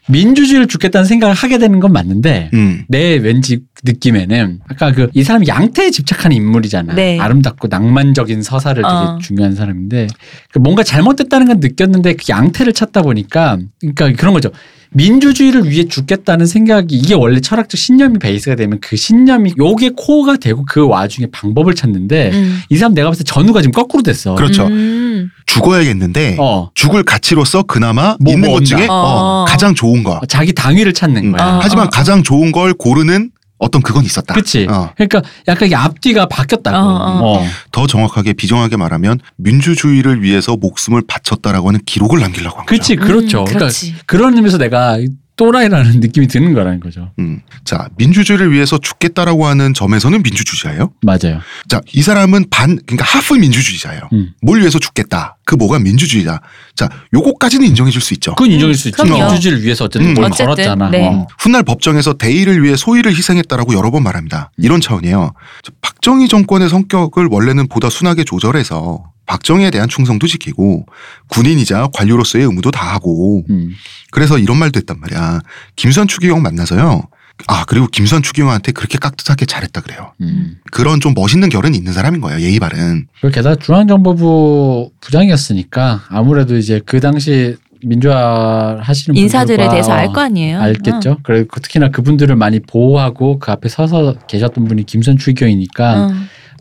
민주주의를 죽겠다는 생각을 하게 되는 건 맞는데 음. 내 왠지 느낌에는 아까 그 이 사람이 양태에 집착하는 인물이잖아. 네. 아름답고 낭만적인 서사를 되게 어. 중요한 사람인데 그 뭔가 잘못됐다는 건 느꼈는데 그 양태를 찾다 보니까 그러니까 그런 거죠. 민주주의를 위해 죽겠다는 생각이 이게 원래 철학적 신념이 베이스가 되면 그 신념이 요게 코어가 되고 그 와중에 방법을 찾는데 음. 이 사람 내가 봤을 때 전후가 지금 거꾸로 됐어. 그렇죠. 음. 죽어야겠는데 어. 죽을 가치로서 그나마 뭐, 있는 뭐 것 중에. 어, 어. 가장 좋은 거. 자기 당위를 찾는 음. 거야. 어. 하지만 가장 좋은 걸 고르는 어떤 그건 있었다. 그치. 어. 그러니까 약간 이게 앞뒤가 바뀌었다고. 어, 어. 어. 더 정확하게 비정하게 말하면 민주주의를 위해서 목숨을 바쳤다라고 하는 기록을 남기려고 한 거죠. 그치, 그렇죠. 음, 그러니까 그렇지. 그런 의미에서 내가 또라이라는 느낌이 드는 거라는 거죠. 음. 자, 민주주의를 위해서 죽겠다라고 하는 점에서는 민주주의자예요. 맞아요. 자, 이 사람은 반 그러니까 하프 민주주의자예요. 음. 뭘 위해서 죽겠다. 그 뭐가 민주주의자. 자, 요거까지는 인정해 줄 수 있죠. 그건 인정일 수 있지. 그럼요. 민주주의를 위해서 어쨌든 음. 뭘 어쨌든, 걸었잖아. 네. 어. 훗날 법정에서 대의를 위해 소위를 희생했다라고 여러 번 말합니다. 이런 차원이에요. 자, 박정희 정권의 성격을 원래는 보다 순하게 조절해서 박정희에 대한 충성도 지키고 군인이자 관료로서의 의무도 다하고 음. 그래서 이런 말도 했단 말이야. 김수환 추기경 만나서요. 아 그리고 김수환 추기경한테 그렇게 깍듯하게 잘했다 그래요. 음. 그런 좀 멋있는 결은 있는 사람인 거예요. 예의 바른. 그리고 게다가 중앙정보부 부장이었으니까 아무래도 이제 그 당시 민주화 하시는 인사들에 대해서 알 거 아니에요. 알겠죠. 그리고 특히나 그분들을 많이 보호하고 그 앞에 서서 계셨던 분이 김선 추기경이니까 어.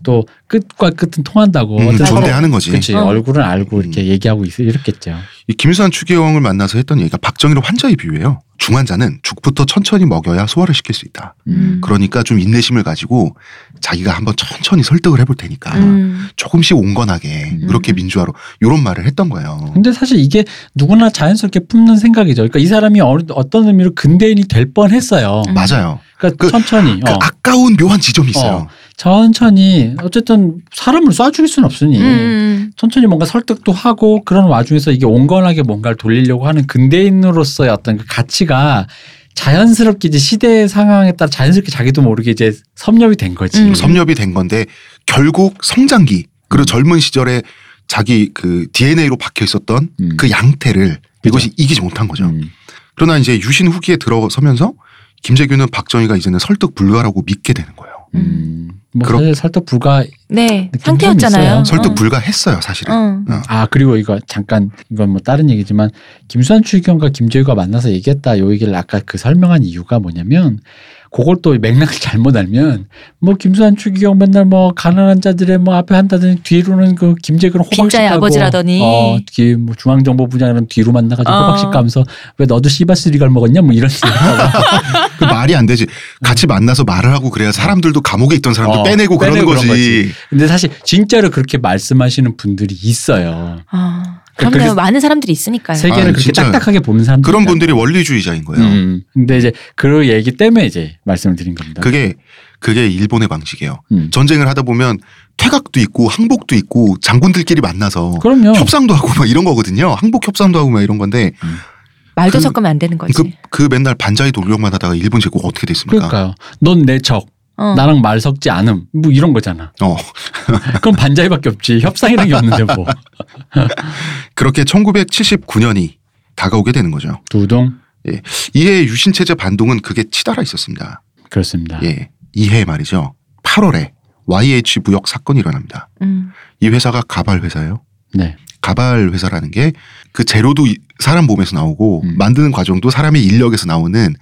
또 끝과 끝은 통한다고. 음, 존대하는 거지. 그치 어. 얼굴은 알고 이렇게 음. 얘기하고 있, 이랬겠죠. 이 김수환 추기경을 만나서 했던 얘기가 박정희를 환자에 비유해요. 중환자는 죽부터 천천히 먹여야 소화를 시킬 수 있다. 음. 그러니까 좀 인내심을 가지고 자기가 한번 천천히 설득을 해볼 테니까 음. 조금씩 온건하게 음. 이렇게 민주화로 이런 말을 했던 거예요. 근데 사실 이게 누구나 자연스럽게 품는 생각이죠. 그러니까 이 사람이 어, 어떤 의미로 근대인이 될 뻔했어요. 음. 맞아요. 그러니까 그- 천천히, 그 어, 아까운 묘한 지점이 있어요. 어. 천천히 어쨌든 사람을 쏴 죽일 수는 없으니 음. 천천히 뭔가 설득도 하고 그런 와중에서 이게 온건하게 뭔가를 돌리려고 하는 근대인으로서의 어떤 그 가치가 자연스럽게 이제 시대 상황에 따라 자연스럽게 자기도 모르게 이제 섭렵이 된 거지. 음. 섭렵이 된 건데 결국 성장기 그리고 젊은 시절에 자기 그 DNA로 박혀 있었던 음. 그 양태를 이것이 이기지 못한 거죠. 음. 그러나 이제 유신 후기에 들어서면서 김재규는 박정희가 이제는 설득 불가라고 믿게 되는 거예요. 음. 뭐 그렇- 사실 설득 불가. 네 상태였잖아요. 설득 어. 불가했어요, 사실은. 어. 어. 아 그리고 이거 잠깐 이건 뭐 다른 얘기지만 김수환 추기경과 김재규가 만나서 얘기했다 요 얘기를 아까 그 설명한 이유가 뭐냐면 그걸 또 맥락을 잘못 알면 뭐 김수환 추기경 맨날 뭐 가난한 자들의 뭐 앞에 한다더니 뒤로는 그 빈자의 가고 아버지라더니. 어 뒤에 뭐 중앙정보부장이랑 뒤로 만나가지고 어. 호박식 가면서 왜 너도 씨바스리갈 먹었냐 뭐 이런 얘기가 그 말이 안 되지. 같이 만나서 말을 하고 그래야 사람들도 감옥에 있던 사람도 어, 빼내고 그러는 빼내고 거지. 그런 거지. 근데 사실 진짜로 그렇게 말씀하시는 분들이 있어요. 아, 그- 그럼요. 그래서 많은 사람들이 있으니까요. 세계를 아, 그렇게 딱딱하게 보는 사람들 그런 분들이 원리주의자인 거예요. 음. 근데 이제 그 얘기 때문에 이제 말씀을 드린 겁니다. 그게 그게 일본의 방식이에요. 음. 전쟁을 하다 보면 퇴각도 있고 항복도 있고 장군들끼리 만나서 그럼요. 협상도 하고 막 이런 거거든요. 항복 협상도 하고 막 이런 건데 말도 그- 섞으면 안 되는 거지. 그, 그 맨날 반자의 돌격만 하다가 일본 제국 어떻게 됐습니까? 그러니까요. 넌 내 적, 어. 나랑 말 섞지 않음. 뭐 이런 거잖아. 어. 그럼 반자이밖에 없지. 협상이라는 게 없는데 뭐. 그렇게 1979년이 다가오게 되는 거죠. 두동 이해 유신 체제 반동은 그게 치달아 있었습니다. 그렇습니다. 예. 이해 말이죠. 8월에 YH 무역 사건이 일어납니다. 음. 이 회사가 가발 회사예요. 네. 가발 회사라는 게 그 재료도 이- 사람 몸에서 나오고 음. 만드는 과정도 사람의 인력에서 나오는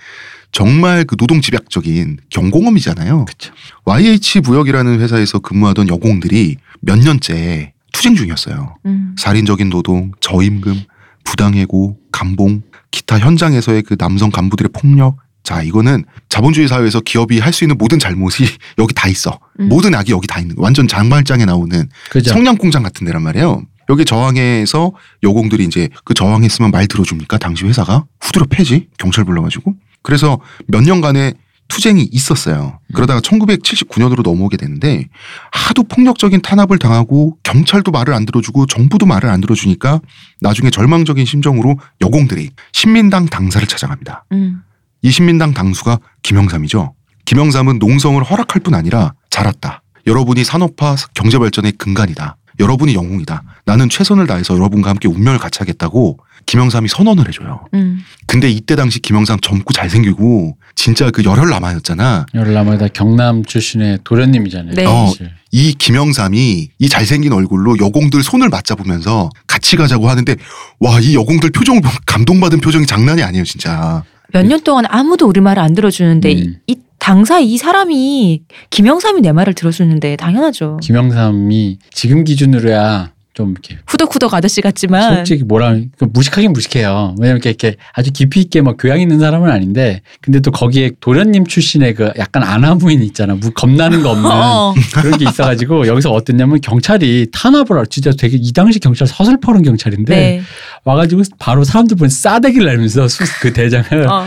정말 그 노동 집약적인 경공업이잖아요. 그렇죠. YH 무역이라는 회사에서 근무하던 여공들이 몇 년째 투쟁 중이었어요. 음. 살인적인 노동, 저임금, 부당해고, 감봉, 기타 현장에서의 그 남성 간부들의 폭력. 자, 이거는 자본주의 사회에서 기업이 할 수 있는 모든 잘못이 여기 다 있어. 음. 모든 악이 여기 다 있는 거. 완전 장발장에 나오는 그죠. 성냥 공장 같은 데란 말이에요. 여기 저항해서 여공들이 이제 그 저항했으면 말 들어줍니까? 당시 회사가 후드려 패지 경찰 불러가지고 그래서 몇 년간의 투쟁이 있었어요. 그러다가 1979년으로 넘어오게 되는데 하도 폭력적인 탄압을 당하고 경찰도 말을 안 들어주고 정부도 말을 안 들어주니까 나중에 절망적인 심정으로 여공들이 신민당 당사를 찾아갑니다. 음. 이 신민당 당수가 김영삼이죠. 김영삼은 농성을 허락할 뿐 아니라 잘았다. 여러분이 산업화 경제 발전의 근간이다. 여러분이 영웅이다. 나는 최선을 다해서 여러분과 함께 운명을 같이 하겠다고 김영삼이 선언을 해줘요. 음. 근데 이때 당시 김영삼 젊고 잘생기고 진짜 그 열혈 남아였잖아. 열라마다 경남 출신의 도련님이잖아요. 네. 어. 이 김영삼이 이 잘생긴 얼굴로 여공들 손을 맞잡으면서 같이 가자고 하는데 와 이 여공들 보면 감동받은 표정이 장난이 아니에요 진짜. 몇 년 동안 아무도 우리 말을 안 들어주는데 음. 이, 이 당사 이 사람이 김영삼이 내 말을 들어주는데 당연하죠. 김영삼이 지금 기준으로야 좀 이렇게 후덕후덕 아저씨 같지만 솔직히 뭐라 그 무식하긴 무식해요. 왜냐면 이렇게, 이렇게 아주 깊이 있게 막 교양 있는 사람은 아닌데 근데 또 거기에 도련님 출신의 그 약간 아나무인 있잖아. 무 겁나는 거 없는 어. 그런 게 있어가지고 여기서 어땠냐면 경찰이 탄압을 하- 진짜 되게 이 당시 경찰 서슬퍼런 경찰인데 네. 와가지고 바로 사람들 보면 싸대기를 날면서 수- 그 대장을 어.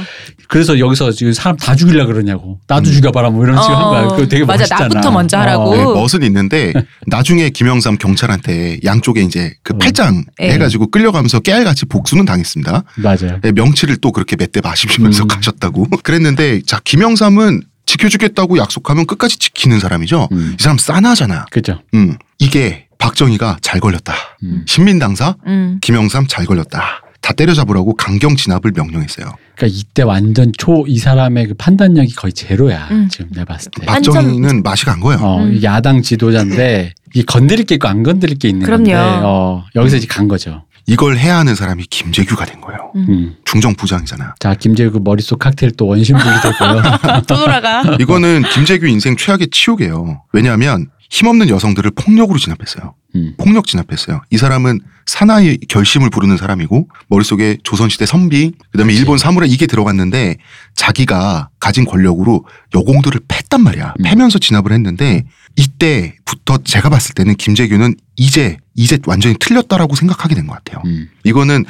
그래서 여기서 지금 사람 다 죽이려 그러냐고 나도 음. 죽여봐라 뭐 이런 식으로 한 거야. 어. 그거 되게 맞아, 멋있잖아. 나부터 먼저 하라고. 네, 오. 멋은 있는데 나중에 김영삼 경찰한테 양쪽에 이제 그 음. 팔짱 예. 해가지고 끌려가면서 깨알같이 복수는 당했습니다. 맞아요. 네, 명치를 또 그렇게 몇 대 마시면서 음. 가셨다고 그랬는데 자 김영삼은 지켜주겠다고 약속하면 끝까지 지키는 사람이죠. 음. 이 사람 싸나잖아. 그죠. 음, 이게 박정희가 잘 걸렸다. 음. 신민당사 음. 김영삼 잘 걸렸다. 다 때려잡으라고 강경 진압을 명령했어요. 그러니까 이때 완전 초 이 사람의 그 판단력이 거의 제로야. 음. 지금 내가 봤을 때. 박정희는 맛이 간 거예요. 어, 음. 야당 지도자인데 이 건드릴 게 있고 안 건드릴 게 있는 그럼요. 건데 어, 여기서 이제 간 거죠. 이걸 해야 하는 사람이 김재규가 된 거예요. 음. 음. 중정 부장이잖아. 자 김재우 그 머릿속 칵테일 또 원심불이 되고요. 또 돌아가. 이거는 김재규 인생 최악의 치욕이에요. 왜냐하면 힘없는 여성들을 폭력으로 진압했어요. 음. 폭력 진압했어요. 이 사람은 사나이 결심을 부르는 사람이고 머릿속에 조선시대 선비 그다음에 그치. 일본 사무라이 이게 들어갔는데 자기가 가진 권력으로 여공들을 팼단 말이야. 음. 패면서 진압을 했는데 이때부터 제가 봤을 때는 김재규는 이제 이제 완전히 틀렸다라고 생각하게 된 것 같아요. 음. 이거는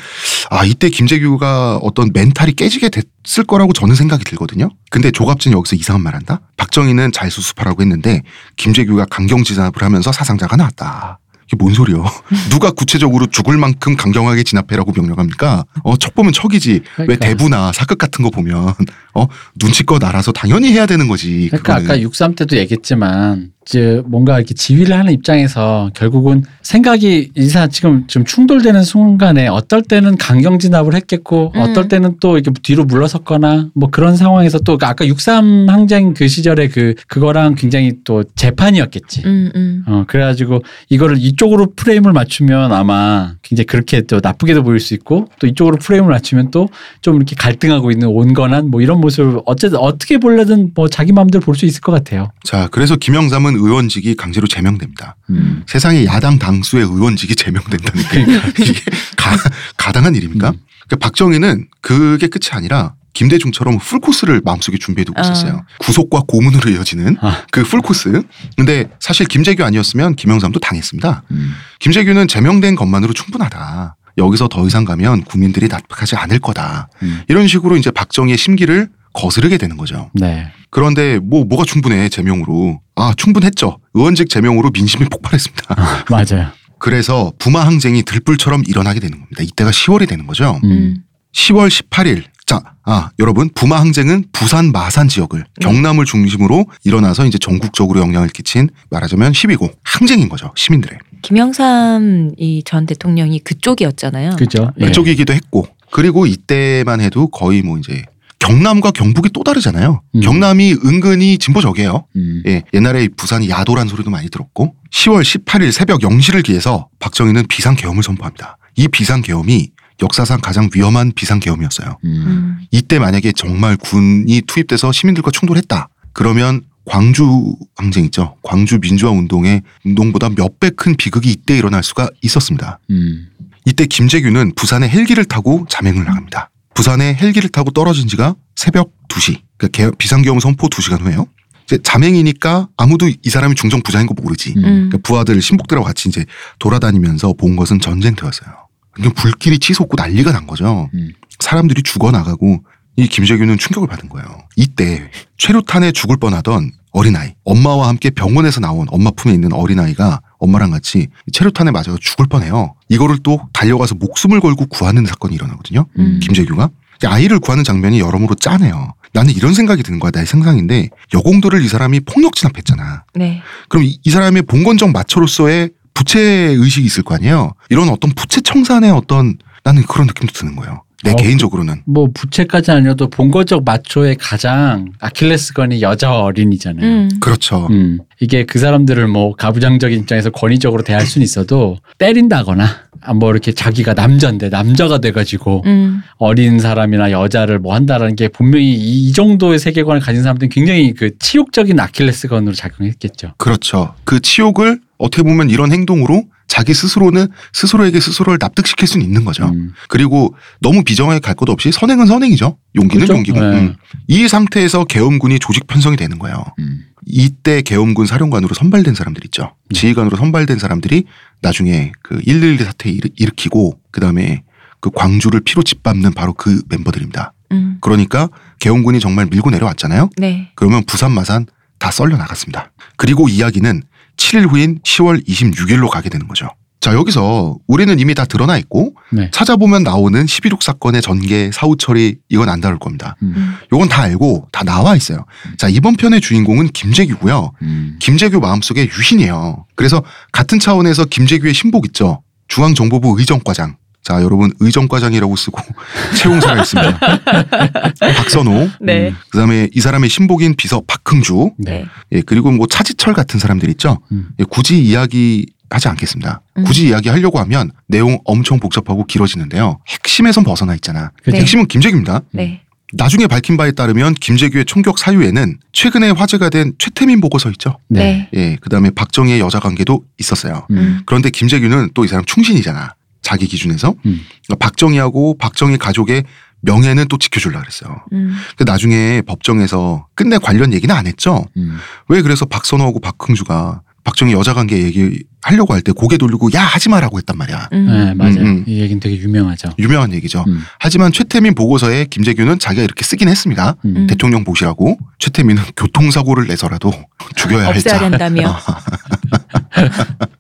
아 이때 김재규가 어떤 멘탈이 깨지게 됐을 거라고 저는 생각이 들거든요. 근데 조갑진 여기서 이상한 말한다. 박정희는 잘 수습하라고 했는데 김재규가 강경 진압을 하면서 사상자가 나왔다. 이게 뭔 소리요? 누가 구체적으로 죽을 만큼 강경하게 진압해라고 명령합니까? 어, 척 보면 척이지. 왜 그러니까. 대부나 사극 같은 거 보면 어 눈치껏 알아서 당연히 해야 되는 거지. 그러니까 그거는. 아까 63 때도 얘기했지만 이제 뭔가 이렇게 지휘를 하는 입장에서 결국은 생각이 이사 지금 좀 충돌되는 순간에 어떨 때는 강경 진압을 했겠고 음. 어떨 때는 또 이렇게 뒤로 물러섰거나 뭐 그런 상황에서 또 아까 63 항쟁 그 시절에 그 그거랑 굉장히 또 재판이었겠지. 음, 음. 어 그래가지고 이거를 이쪽으로 프레임을 맞추면 아마 굉장히 그렇게 또 나쁘게도 보일 수 있고 또 이쪽으로 프레임을 맞추면 또 좀 이렇게 갈등하고 있는 온건한 뭐 이런 모습을 어쨌든 어떻게 보려든 뭐 자기 마음대로 볼 수 있을 것 같아요. 자, 그래서 김영삼은 의원직이 강제로 제명됩니다. 음. 세상에 야당 당수의 의원직이 제명된다는 게 이게 가, 가당한 일입니까? 음. 그러니까 박정희는 그게 끝이 아니라 김대중처럼 풀코스를 마음속에 준비해두고 아. 있었어요. 구속과 고문으로 이어지는 아. 그 풀코스. 근데 사실 김재규 아니었으면 김영삼도 당했습니다. 음. 김재규는 제명된 것만으로 충분하다. 여기서 더 이상 가면 국민들이 납득하지 않을 거다. 음. 이런 식으로 이제 박정희의 심기를 거스르게 되는 거죠. 네. 그런데 뭐 뭐가 충분해 제명으로 아 충분했죠 의원직 제명으로 민심이 폭발했습니다 맞아요. 그래서 부마 항쟁이 들불처럼 일어나게 되는 겁니다 이때가 10월이 되는 거죠 음. 음. 10월 18일 자, 아 여러분 부마 항쟁은 부산 마산 지역을 경남을 중심으로 일어나서 이제 전국적으로 영향을 끼친 말하자면 12고 항쟁인 거죠 시민들의 김영삼 이 전 대통령이 그쪽이었잖아요. 그죠. 예. 그쪽이기도 했고 그리고 이때만 해도 거의 뭐 이제 경남과 경북이 또 다르잖아요 음. 경남이 은근히 진보적이에요 음. 예, 옛날에 부산이 야도란 소리도 많이 들었고 10월 18일 새벽 0시를 기해서 박정희는 비상계엄을 선포합니다. 이 비상계엄이 역사상 가장 위험한 비상계엄이었어요. 음. 음. 이때 만약에 정말 군이 투입돼서 시민들과 충돌했다. 그러면 광주 항쟁 있죠. 광주 민주화 운동의 운동보다 몇 배 큰 비극이 이때 일어날 수가 있었습니다. 음. 이때 김재규는 부산에 헬기를 타고 자맹을 나갑니다. 부산에 헬기를 타고 떨어진 지가 새벽 2시. 그러니까 개- 비상계엄 선포 2시간 후에요. 이제 자맹이니까 아무도 이 사람이 중정 부자인 거 모르지. 음. 음. 그러니까 부하들 신복들하고 같이 이제 돌아다니면서 본 것은 전쟁터였어요. 그러니까 불길이 치솟고 난리가 난 거죠. 음. 사람들이 죽어 나가고 이 김재규는 충격을 받은 거예요. 이때 최루탄에 죽을 뻔하던 어린아이, 엄마와 함께 병원에서 나온 엄마 품에 있는 어린아이가 엄마랑 같이 최루탄에 맞아서 죽을 뻔해요. 이거를 또 달려가서 목숨을 걸고 구하는 사건이 일어나거든요. 음. 김재규가 아이를 구하는 장면이 여러모로 짠해요. 나는 이런 생각이 드는 거야. 나의 상상인데 여공들을 이 사람이 폭력 진압했잖아. 네. 그럼 이, 이 사람의 봉건적 마초로서의 부채 의식이 있을 거 아니에요. 이런 어떤 부채 청산의 어떤 나는 그런 느낌도 드는 거예요. 내 어, 개인적으로는. 뭐 부채까지 아니어도 본거적 마초의 가장 아킬레스건이 여자 어린이잖아요. 음. 그렇죠. 음, 이게 그 사람들을 뭐 가부장적인 입장에서 권위적으로 대할 수는 있어도 때린다거나 아, 뭐 이렇게 자기가 남자인데 남자가 돼가지고 음. 어린 사람이나 여자를 뭐 한다라는 게 분명히 이, 이 정도의 세계관을 가진 사람들은 굉장히 그 치욕적인 아킬레스건으로 작용했겠죠. 그렇죠. 그 치욕을 어떻게 보면 이런 행동으로 자기 스스로는 스스로에게 스스로를 납득시킬 수는 있는 거죠. 음. 그리고 너무 비정하게 갈것 없이 선행은 선행이죠. 용기는 그렇죠? 용기고. 네. 음. 이 상태에서 계엄군이 조직 편성이 되는 거예요. 음. 이때 계엄군 사령관으로 선발된 사람들 있죠. 네. 지휘관으로 선발된 사람들이 나중에 그 112 사태 일으- 일으키고 그다음에 그 광주를 피로 짓밟는 바로 그 멤버들입니다. 음. 그러니까 계엄군이 정말 밀고 내려왔잖아요. 네. 그러면 부산 마산 다 썰려 나갔습니다. 그리고 이야기는 7일 후인 10월 26일로 가게 되는 거죠. 자 여기서 우리는 이미 다 드러나 있고 네. 찾아보면 나오는 11.6 사건의 전개 사후 처리 이건 안 다룰 겁니다. 음. 음. 요건 다 알고 다 나와 있어요. 자 이번 편의 주인공은 김재규고요. 음. 김재규 마음속에 유신이에요. 그래서 같은 차원에서 김재규의 신복 있죠. 중앙정보부 의정과장. 자 여러분 의정과장이라고 쓰고 채용사가 있습니다. 박선호. 네. 그다음에 이 사람의 신복인 비서 박흥주. 네. 네. 예 그리고 뭐 차지철 같은 사람들 있죠. 음. 예, 굳이 이야기 하지 않겠습니다. 음. 굳이 이야기하려고 하면 내용 엄청 복잡하고 길어지는데요. 핵심에선 벗어나 있잖아. 그죠. 네. 핵심은 김재규입니다. 네. 나중에 밝힌 바에 따르면 김재규의 총격 사유에는 최근에 화제가 된 최태민 보고서 있죠. 네. 네. 예, 그다음에 박정희의 여자 관계도 있었어요. 음. 그런데 김재규는 또 이 사람 충신이잖아. 자기 기준에서 음. 그러니까 박정희하고 박정희 가족의 명예는 또 지켜주려 그랬어요. 음. 근데 나중에 법정에서 끝내 관련 얘기는 안 했죠. 음. 왜 그래서 박선호하고 박흥주가 박정희 여자 관계 얘기 하려고 할 때 고개 돌리고 야 하지 마라고 했단 말이야. 음. 네, 맞아요. 음, 음. 이 얘기는 되게 유명하죠. 유명한 얘기죠. 음. 하지만 최태민 보고서에 김재규는 자기가 이렇게 쓰긴 했습니다. 음. 음. 대통령 보시라고 최태민은 교통사고를 내서라도 죽여야 할 없애야 자. 된다며.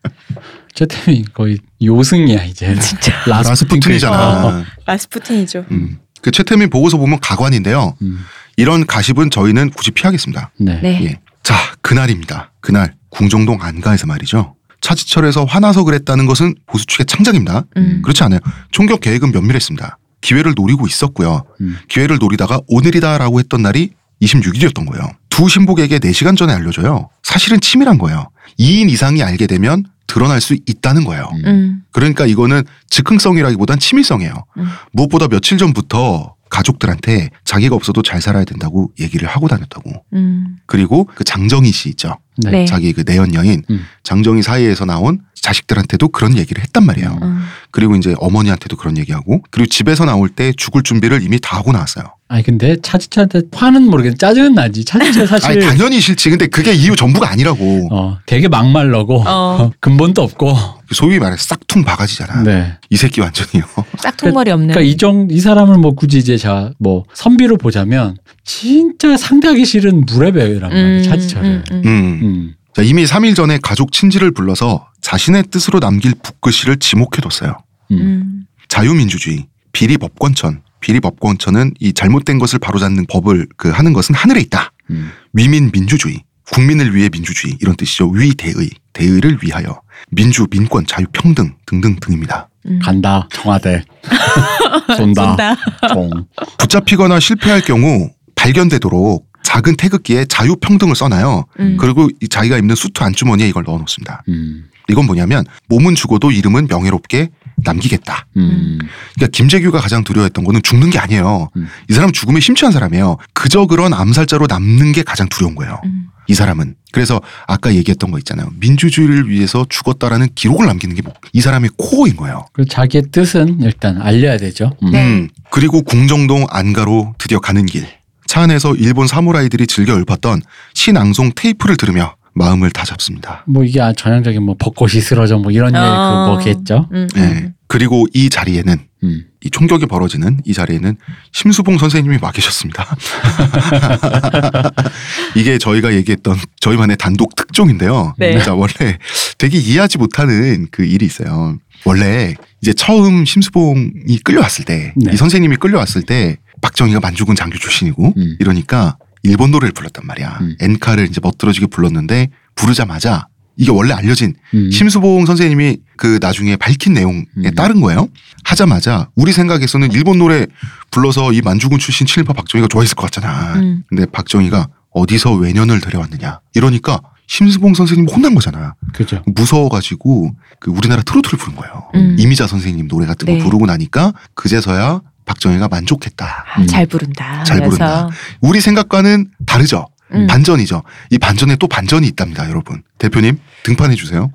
최태민 거의 요승이야 이제. 진짜 라스푸틴이잖아. 어. 라스푸틴이죠. 음. 그 최태민 보고서 보면 가관인데요. 음. 이런 가십은 저희는 굳이 피하겠습니다. 네. 네. 예. 자, 그날입니다. 그날 궁정동 안가에서 말이죠. 차지철에서 화나서 그랬다는 것은 보수 측의 창작입니다. 음. 그렇지 않아요. 총격 계획은 면밀했습니다. 기회를 노리고 있었고요. 음. 기회를 노리다가 오늘이다라고 했던 날이 26일이었던 거예요. 두 신복에게 4시간 전에 알려줘요. 사실은 치밀한 거예요. 2인 이상이 알게 되면 드러날 수 있다는 거예요. 음. 음. 그러니까 이거는 즉흥성이라기보단 치밀성이에요. 음. 무엇보다 며칠 전부터 가족들한테 자기가 없어도 잘 살아야 된다고 얘기를 하고 다녔다고. 음. 그리고 그 장정희 씨 있죠. 네. 네. 자기 그 내연 여인 음. 장정희 사이에서 나온 자식들한테도 그런 얘기를 했단 말이에요. 음. 그리고 이제 어머니한테도 그런 얘기하고 그리고 집에서 나올 때 죽을 준비를 이미 다 하고 나왔어요. 아니 근데 차지철한테 화는 모르겠는데 짜증은 나지. 차지철 아니 사실 당연히 싫지. 근데 그게 이유 전부가 아니라고. 어 되게 막말러고 어. 근본도 없고. 소위 말해 싹퉁 바가지잖아. 네. 이 새끼 완전히요. 싹퉁머리 없는. 그러니까 이정 이 사람을 뭐 굳이 이제 자 뭐 선비로 보자면 진짜 상대하기 싫은 무레배란 말이야 차지철을. 음, 음. 음. 음. 자, 이미 3일 전에 가족 친지를 불러서 자신의 뜻으로 남길 붓글씨를 지목해뒀어요. 음. 음. 자유민주주의, 비리법권천. 비리법권천은 이 잘못된 것을 바로잡는 법을 그 하는 것은 하늘에 있다. 음. 위민민주주의, 국민을 위해 민주주의 이런 뜻이죠. 위대의, 대의를 위하여 민주, 민권, 자유, 평등 등등 등입니다. 음. 간다 청와대 쏜다, 쏜다. 종. 붙잡히거나 실패할 경우 발견되도록 작은 태극기에 자유, 평등을 써놔요. 음. 그리고 이 자기가 입는 수트 안주머니에 이걸 넣어놓습니다. 음. 이건 뭐냐면 몸은 죽어도 이름은 명예롭게 남기겠다. 음. 그러니까 김재규가 가장 두려워했던 거는 죽는 게 아니에요. 음. 이 사람은 죽음에 심취한 사람이에요. 그저 그런 암살자로 남는 게 가장 두려운 거예요. 음. 이 사람은. 그래서 아까 얘기했던 거 있잖아요. 민주주의를 위해서 죽었다라는 기록을 남기는 게 이 사람의 코어인 거예요. 그 자기의 뜻은 일단 알려야 되죠. 음. 네. 음. 그리고 궁정동 안가로 드디어 가는 길. 차 안에서 일본 사무라이들이 즐겨 읊었던 신앙송 테이프를 들으며 마음을 다잡습니다. 뭐 이게 아- 전형적인 뭐 벚꽃이 쓰러져 뭐 이런 어. 얘기 그거겠죠. 음, 예. 음. 그리고 이 자리에는 음. 이 총격이 벌어지는 이 자리에는 심수봉 선생님이 와 계셨습니다. 이게 저희가 얘기했던 저희만의 단독 특종인데요. 네. 진짜 원래 되게 이해하지 못하는 그 일이 있어요. 원래 이제 처음 심수봉이 끌려왔을 때, 네. 이 선생님이 끌려왔을 때 박정희가 만주군 장교 출신이고 음. 이러니까 일본 노래를 불렀단 말이야. 음. 엔카를 이제 멋들어지게 불렀는데 부르자마자 이게 원래 알려진 음. 심수봉 선생님이 그 나중에 밝힌 내용에 음. 따른 거예요. 하자마자 우리 생각에서는 일본 노래 불러서 이 만주군 출신 친일파 박정희가 좋아했을 것 같잖아. 음. 근데 박정희가 어디서 외년을 데려왔느냐 이러니까 심수봉 선생님 혼난 거잖아. 그죠. 무서워가지고 그 우리나라 트로트를 부른 거예요. 음. 이미자 선생님 노래 같은 거 네. 부르고 나니까 그제서야 박정희가 만족했다. 아, 잘 부른다. 잘. 부른다. 우리 생각과는 다르죠. 음. 반전이죠. 이 반전에 또 반전이 있답니다, 여러분. 대표님 등판해 주세요.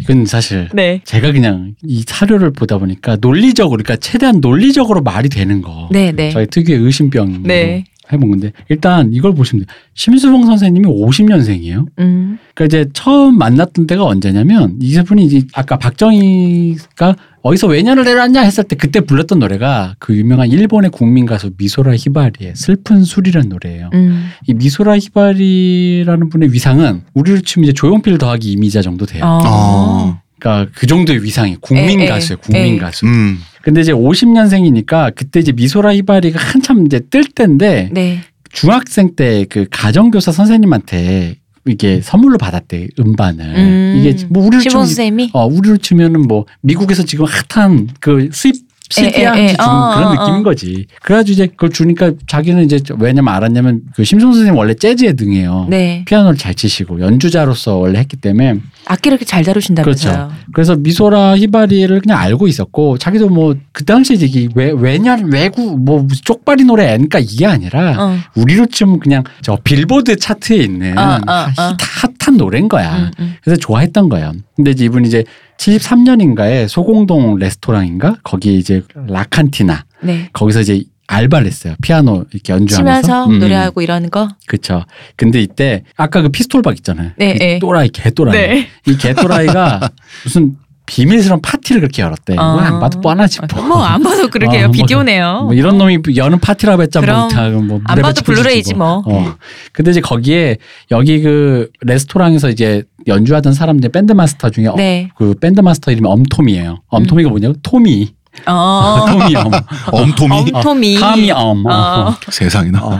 이건 사실 네. 제가 그냥 이 사료를 보다 보니까 논리적으로 그러니까 최대한 논리적으로 말이 되는 거. 네, 네. 저희 특유의 의심병 네. 해본 건데 일단 이걸 보시면 돼요. 심수봉 선생님이 50년생이에요. 음. 그러니까 이제 처음 만났던 때가 언제냐면 이분이 이제 아까 박정희가 어디서 외년을 내려왔냐 했을 때 그때 불렀던 노래가 그 유명한 일본의 국민 가수 미소라 히바리의 슬픈 술이라는 노래예요. 음. 이 미소라 히바리라는 분의 위상은 우리로 치면 이제 조용필 더하기 이미자 정도 돼요. 어. 어. 그러니까 그 정도의 위상이 국민 가수예요. 국민 에. 가수. 음. 근데 이제 50년생이니까 그때 이제 미소라 히바리가 한참 이제 뜰 때인데 네. 중학생 때 그 가정교사 선생님한테 이게 선물로 받았대 음반을 음. 이게 뭐 우리로 시본 치면 어 우리로 치면은 뭐 미국에서 지금 핫한 그 수입 에. 주는 어, 그런 어, 느낌인 어. 거지. 그래가지고 이제 그걸 주니까 자기는 이제 왜냐면 알았냐면 그 심성 선생님 원래 재즈에 등해요. 네. 피아노를 잘 치시고 연주자로서 원래 했기 때문에 악기를 이렇게 잘 다루신다면서요. 그래서 미소라 히바리를 그냥 알고 있었고 자기도 뭐 그 당시에 이게 왜 왜냐 외구 뭐 쪽발이 노래 애니까 이게 아니라 어. 우리로 치면 그냥 저 빌보드 차트에 있는 어, 어, 하- 어. 핫한 노래인 거야. 음, 음. 그래서 좋아했던 거예요. 근데 이제 이분이 이제 73년인가에 소공동 레스토랑인가 거기 이제 라칸티나 네. 거기서 이제 알바를 했어요. 피아노 이렇게 연주하면서. 치면서 음, 노래하고 이러는 거. 그쵸. 근데 이때 아까 그 피스톨박 있잖아요. 네, 이 네. 또라이 개또라이. 이 개또라이가 무슨 비밀스러운 파티를 그렇게 열었대. 어. 뭐안 봐도 뻔하지 뭐. 뭐안 봐도 그렇게 어, 뭐, 비디오네요. 뭐 이런 놈이 여는 파티라고 했자 뭐, 뭐 안 봐도 블루레이지 뭐. 어. 근데 이제 거기에 여기 그 레스토랑에서 이제 연주하던 사람들 밴드 마스터 중에 어, 네. 그 밴드 마스터 이름이 엄토미예요. 엄토미가 뭐냐고 토미. 어. 토미 엄. 엄토미 엄토미. 타미 엄. 어. 어. 세상에나 어.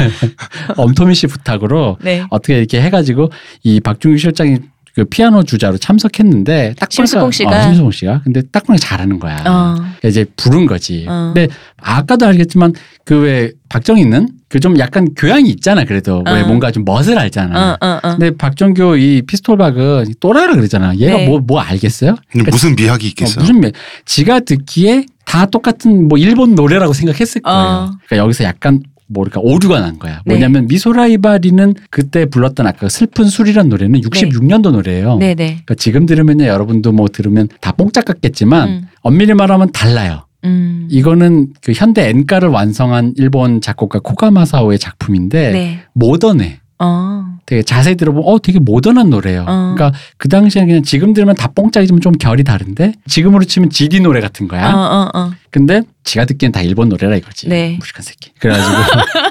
엄토미 씨 부탁으로 네. 어떻게 이렇게 해가지고 이 박중규 실장이 그 피아노 주자로 참석했는데 딱 심수봉 씨가? 어, 심수봉 씨가 근데 딱 보니까 잘하는 거야. 어. 그러니까 이제 부른 거지. 어. 근데 아까도 알겠지만 그 왜 박정희는 그 좀 약간 교양이 있잖아. 그래도 왜 어. 뭔가 좀 멋을 알잖아. 어, 어, 어. 근데 박정규 이 피스톨박은 또라이라 그러잖아. 얘가 네. 뭐뭐 알겠어요? 근데 무슨 미학이 어, 있겠어요 무슨 매- 지가 듣기에 다 똑같은 뭐 일본 노래라고 생각했을 거예요. 어. 그러니까 여기서 약간 뭐랄까 오류가 난 거야. 네. 뭐냐면 미소라이바리는 그때 불렀던 아까 슬픈 술이란 노래는 66년도 노래예요. 네네. 그러니까 지금 들으면요 여러분도 뭐 들으면 다 뽕짝 같겠지만 음. 엄밀히 말하면 달라요. 음. 이거는 그 현대 엔카를 완성한 일본 작곡가 코가마사오의 작품인데 네. 모던해. 어. 되게 자세히 들어보면 어 되게 모던한 노래예요. 어. 그러니까 그 당시에는 그냥 지금 들으면 다 뽕짝이지만 좀 결이 다른데 지금으로 치면 GD 노래 같은 거야. 어, 어, 어. 근데 지가 듣기엔 다 일본 노래라 이거지. 네. 무식한 새끼. 그래가지고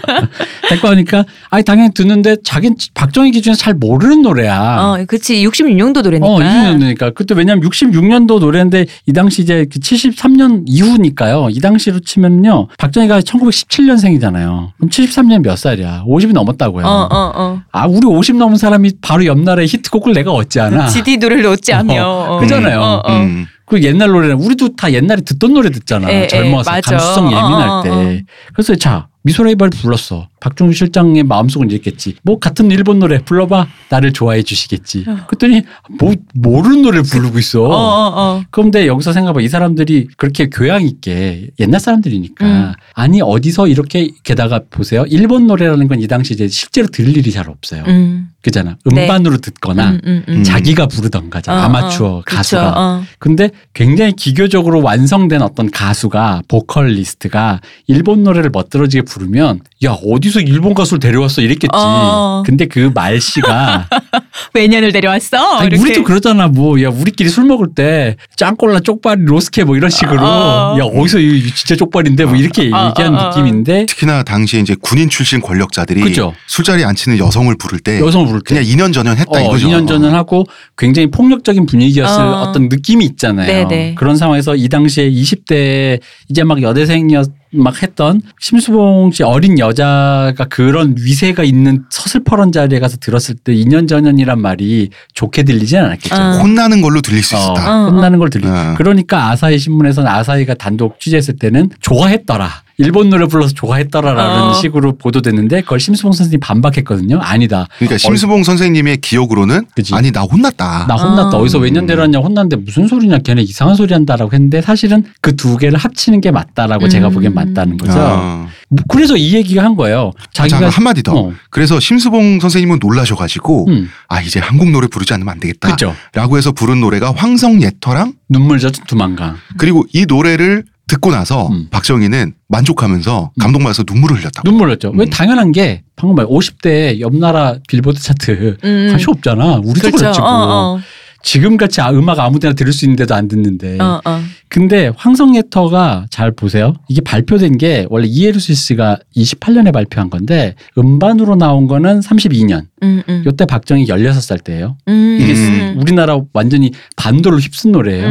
듣고 하니까 아니 당연히 듣는데 자기는 박정희 기준에서 잘 모르는 노래야. 어, 그치. 66년도 노래니까. 어, 20년도니까. 그때 왜냐면 66년도 노래인데 이 당시 이제 그 73년 이후니까요. 이 당시로 치면요. 박정희가 1917년생이잖아요. 그럼 73년 몇 살이야? 50이 넘었다고요. 어, 어, 어. 아, 우리 50 넘은 사람이 바로 옆 나라에 히트곡을 내가 얻지 않아. GD 노래를 얻지 않으며. 어. 그잖아요. 어, 어. 음. 그 옛날 노래는 우리도 다 옛날에 듣던 노래 듣잖아. 에, 에, 젊어서 맞아. 감수성 예민할 어, 어, 때. 어. 그래서 자 미소라이바를 불렀어. 박종규 실장의 마음속은 이랬겠지. 뭐 같은 일본 노래 불러봐. 나를 좋아해 주시겠지. 그랬더니 뭐 모르는 노래를 부르고 있어. 어, 어, 어. 그런데 여기서 생각해봐. 이 사람들이 그렇게 교양 있게 옛날 사람들이니까 음. 아니 어디서 이렇게 게다가 보세요. 일본 노래라는 건 이 당시 이제 실제로 들을 일이 잘 없어요. 음. 그잖아. 네. 음반으로 듣거나 음, 음, 음. 음. 자기가 부르던가 어, 아마추어 어. 그쵸. 가수가 어. 근데 굉장히 기교적으로 완성된 어떤 가수가 보컬리스트가 일본 노래를 멋들어지게 부르면 야 어디서 일본 가수를 데려왔어 이랬겠지. 어. 근데 그 말씨가 외년을 데려왔어. 아니. 우리도 그러잖아 뭐 야 우리끼리 술 먹을 때 짱콜라 쪽발이 로스케 뭐 이런 식으로 어. 야 어디서 이 진짜 쪽발인데 뭐 이렇게 어, 어, 어. 느낌인데 특히나 당시에 이제 군인 출신 권력자들이 그죠. 술자리 앉히는 여성을 부를 때 여성을 부를 때 그냥 2년 전년 했다 어, 이거죠. 2년 전은 하고 굉장히 폭력적인 분위기였을 어. 어. 떤 느낌이 있잖아요. 네네. 그런 상황에서 이 당시에 20대 이제 막 여대생이었 막 했던 심수봉 씨 어린 여자가 그런 위세가 있는 서슬퍼런 자리에 가서 들었을 때 2년 전년이란 말이 좋게 들리진 않았겠죠. 어. 혼나는 걸로 들릴 수 어, 있었다. 어. 혼나는 걸 들리. 어. 그러니까 아사히 신문에서는 아사히가 단독 취재했을 때는 좋아했더라. 일본 노래 불러서 좋아했더라라는 어. 식으로 보도됐는데 그걸 심수봉 선생님이 반박했거든요. 아니다. 그러니까 심수봉 선생님의 기억으로는 그치. 아니 나 혼났다. 나 혼났다. 어. 어디서 웬년 데려왔냐 혼났는데 무슨 소리냐 걔네 이상한 소리 한다라고 했는데 사실은 그 두 개를 합치는 게 맞다라고 음. 제가 보기엔 맞다는 거죠. 어. 뭐 그래서 이 얘기가 한 거예요. 자기가 잠깐 한마디 더. 어. 그래서 심수봉 선생님은 놀라셔가지고 음, 아 이제 한국 노래 부르지 않으면 안 되겠다. 그죠. 라고 해서 부른 노래가 황성예터랑 눈물 젖은 두만강. 그리고 이 노래를 듣고 나서 음. 박정희는 만족하면서 음. 감동받아서 눈물을 흘렸다고. 눈물 흘렸죠. 왜 음. 당연한 게 방금 말 50대 옆 나라 빌보드 차트 음. 관심 없잖아. 우리도 그렇죠. 그랬지 뭐. 어, 어. 지금 같이 아- 음악 아무데나 들을 수 있는데도 안 듣는데. 어, 어. 근데 황성예터가 잘 보세요. 이게 발표된 게 원래 이에르스 씨가 28년에 발표한 건데 음반으로 나온 거는 32년. 음, 음. 요때 박정희 16살 때예요. 음, 이게 음. 우리나라 완전히 반도를 휩쓴 노래예요.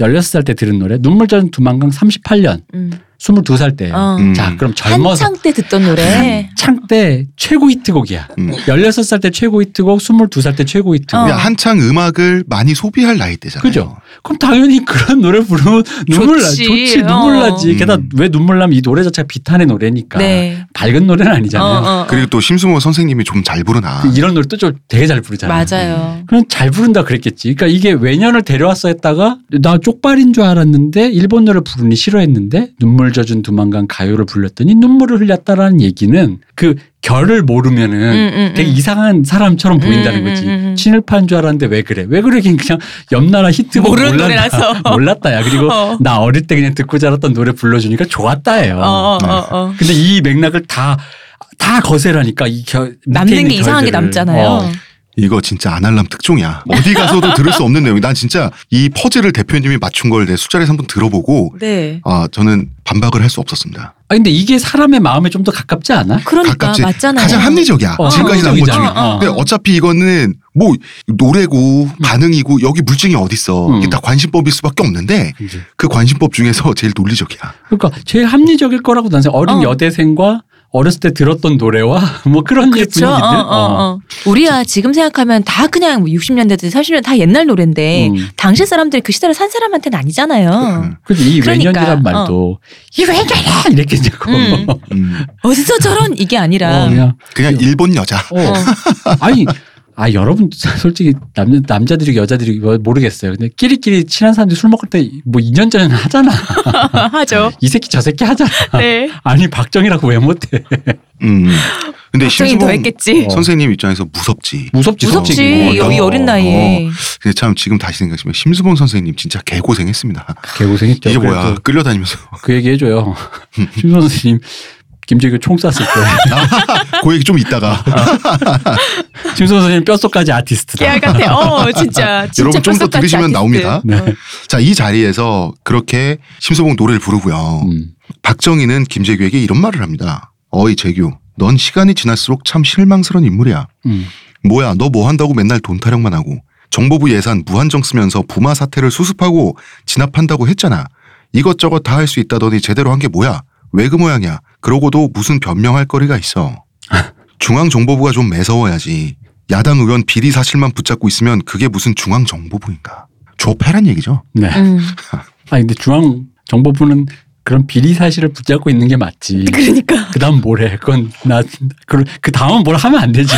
음, 음, 16살 때 들은 노래. 눈물 젖은 두만강 38년. 음. 22살 때예요. 어. 음. 자, 그럼 젊어서 한창 때 듣던 노래. 창때 최고 히트곡이야. 음. 16살 때 최고 히트곡, 22살 때 최고 히트곡. 어. 한창 음악을 많이 소비할 나이 때잖아요. 그죠? 그럼 당연히 그런 노래 부르면 눈물 나. 좋지. 좋지. 눈물 어. 나지. 음. 게다가 왜 눈물 나면 이 노래 자체가 비탄의 노래니까. 네. 밝은 노래는 어, 아니잖아요. 어, 어. 그리고 또 심수모 선생님이 좀 잘 부르나. 그 이런 노래 또 좀 되게 잘 부르잖아요. 맞아요. 그럼 잘 부른다 그랬겠지. 그러니까 이게 외년을 데려왔어 했다가 나 쪽발인 줄 알았는데 일본 노래 부르니 싫어했는데 눈물 젖은 두만강 가요를 불렀더니 눈물을 흘렸다라는 얘기는 그 결을 모르면은 음, 음, 되게 음. 이상한 사람처럼 보인다는 음, 음, 거지. 친일파인 줄 알았는데 왜 그래? 왜 그러긴 그냥 옆나라 히트곡 모르는 몰랐다. 몰랐다야. 그리고 어. 나 어릴 때 그냥 듣고 자랐던 노래 불러주니까 좋았다예요. 어, 어, 어, 어. 근데 이 맥락을 다 다 거세라니까 이 겨, 밑에 남는 게 이상한 게 결들을. 남잖아요. 어. 이거 진짜 아날람 특종이야. 어디 가서도 들을 수 없는 내용. 난 진짜 이 퍼즐을 대표님이 맞춘 걸내 술자리에서 한번 들어보고 네. 아 저는 반박을 할 수 없었습니다. 아 근데 이게 사람의 마음에 좀 더 가깝지 않아? 그러니까 가깝지. 맞잖아요. 가장 합리적이야. 어, 지금까지 나온 것 중에. 어. 근데 어차피 이거는 뭐 노래고 반응이고 여기 물증이 어딨어. 음. 이게 다 관심법일 수밖에 없는데 이제. 그 관심법 중에서 제일 논리적이야. 그러니까 제일 합리적일 거라고 난 생각. 어린 어. 여대생과 어렸을 때 들었던 노래와 뭐 그런 류의 그렇죠. 분위기들. 어, 어, 어. 우리야 지금 생각하면 다 그냥 뭐 60년대든 30년대 다 옛날 노래인데 음. 당시 사람들이 그 시대를 산 사람한테는 아니잖아요. 음. 그래서 이 그러니까, 외년이란 말도 이 외년이야 이렇게 자고 음. 음. 어디서 저런 이게 아니라 어, 그냥 그냥 일본 여자. 어. 아니 아 여러분 솔직히 남자 남자들이 여자들이 뭐 모르겠어요. 근데 끼리끼리 친한 사람들이 술 먹을 때 뭐 2년 전에는 하잖아. 하죠. 이 새끼 저 새끼 하잖아. 네. 아니 박정희라고 왜 못해? 음. 근데 심수봉 했겠지. 어. 선생님 입장에서 무섭지. 무섭지 무섭지. 솔직히. 여기 어, 어린 나이에. 근데 참 지금 다시 생각하시면 심수봉 선생님 진짜 개고생했습니다. 개고생했죠. 이게 그래도 뭐야 끌려다니면서 그 얘기 해줘요. 심 선생님 김재규 총 쐈을 때 그 얘기 좀 있다가 심 선생님 뼛속까지 아티스트다. 깨알 같아. 어, 진짜. 진짜 여러분 좀 더 들으시면 아티스트. 나옵니다. 네. 자 이 자리에서 그렇게 심수봉 노래를 부르고요. 음. 박정희는 김재규에게 이런 말을 합니다. 어이 재규, 넌 시간이 지날수록 참 실망스러운 인물이야. 음. 뭐야, 너 뭐 한다고 맨날 돈 타령만 하고 정보부 예산 무한정 쓰면서 부마 사태를 수습하고 진압한다고 했잖아. 이것저것 다 할 수 있다더니 제대로 한 게 뭐야? 왜 그 모양이야? 그러고도 무슨 변명할 거리가 있어. 중앙정보부가 좀 매서워야지. 야당 의원 비리 사실만 붙잡고 있으면 그게 무슨 중앙정보부인가? 조패란 얘기죠. 네. 음. 아 근데 중앙 정보부는 그런 비리 사실을 붙잡고 있는 게 맞지. 그러니까. 그 다음 뭐래? 그건 나그 다음은 뭘 하면 안 되지.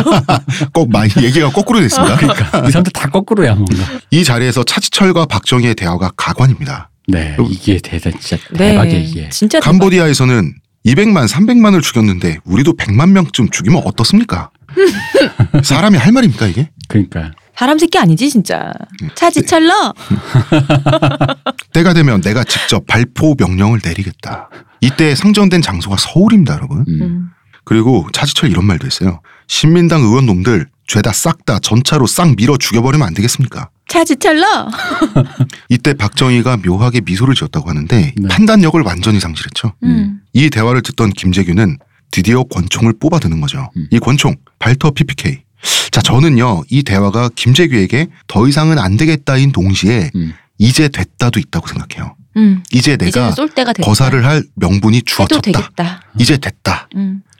꼭 많이 얘기가 거꾸로 됐습니다. 그러니까 이 사람들 다 거꾸로야 뭔가. 이 자리에서 차지철과 박정희의 대화가 가관입니다. 네, 이게 대단 진짜 네. 대박이야 이게. 진짜 대박. 캄보디아에서는 200만, 300만을 죽였는데 우리도 100만 명쯤 죽이면 어떻습니까? 사람이 할 말입니까 이게? 그러니까 사람 새끼 아니지 진짜. 음. 차지철러. 때가 되면 내가 직접 발포 명령을 내리겠다. 이때 상정된 장소가 서울입니다, 여러분. 음. 음. 그리고 차지철 이런 말도 했어요. 신민당 의원 놈들 죄다 싹 다 전차로 싹 밀어 죽여버리면 안 되겠습니까? 차지철러. 이때 박정희가 묘하게 미소를 지었다고 하는데 네. 판단력을 완전히 상실했죠. 음. 이 대화를 듣던 김재규는 드디어 권총을 뽑아드는 거죠. 음. 이 권총 발터 PPK. 자 저는요 이 대화가 김재규에게 더 이상은 안 되겠다인 동시에 음. 이제 됐다도 있다고 생각해요. 음. 이제 이제 내가 됐다. 거사를 할 명분이 주어졌다. 되겠다. 이제 됐다.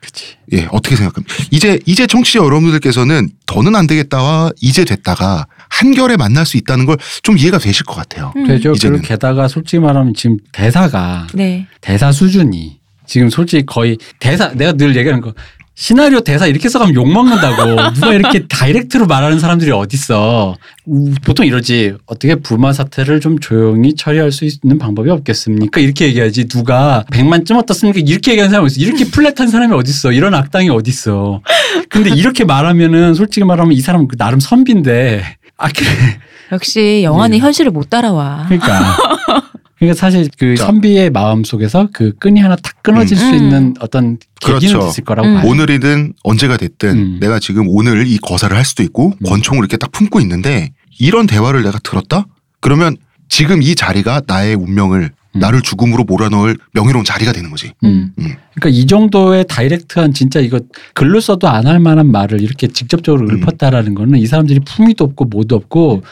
음. 그렇지. 예 어떻게 생각합니까? 이제 이제 청취자 여러분들께서는 더는 안 되겠다와 이제 됐다가 한결에 만날 수 있다는 걸 좀 이해가 되실 것 같아요. 음. 되죠. 이제는. 그리고 게다가 솔직히 말하면 지금 대사가 네. 대사 수준이 지금 솔직히 거의 대사 내가 늘 얘기하는 거 시나리오 대사 이렇게 써가면 욕 먹는다고. 누가 이렇게 다이렉트로 말하는 사람들이 어딨어. 우, 보통 이러지. 어떻게 불마 사태를 좀 조용히 처리할 수 있는 방법이 없겠습니까? 이렇게 얘기하지. 누가 100만쯤 어떻습니까? 이렇게 얘기하는 사람이 어딨어. 이렇게 플랫한 사람이 어딨어. 이런 악당이 어딨어. 근데 이렇게 말하면은 솔직히 말하면 이 사람은 그 나름 선비인데. 아 그래. 역시 영화는 예. 현실을 못 따라와. 그러니까. 그러니까 사실 그 자. 선비의 마음 속에서 그 끈이 하나 탁 끊어질 음. 수 있는 어떤 계기는 그렇죠. 있을 거라고 음. 봐요. 오늘이든 언제가 됐든 음. 내가 지금 오늘 이 거사를 할 수도 있고 음. 권총을 이렇게 딱 품고 있는데 이런 대화를 내가 들었다? 그러면 지금 이 자리가 나의 운명을 음. 나를 죽음으로 몰아넣을 명예로운 자리가 되는 거지. 음. 음. 그러니까 이 정도의 다이렉트한 진짜 이거 글로 써도 안 할 만한 말을 이렇게 직접적으로 음. 읊었다라는 거는 이 사람들이 품위도 없고 뭐도 없고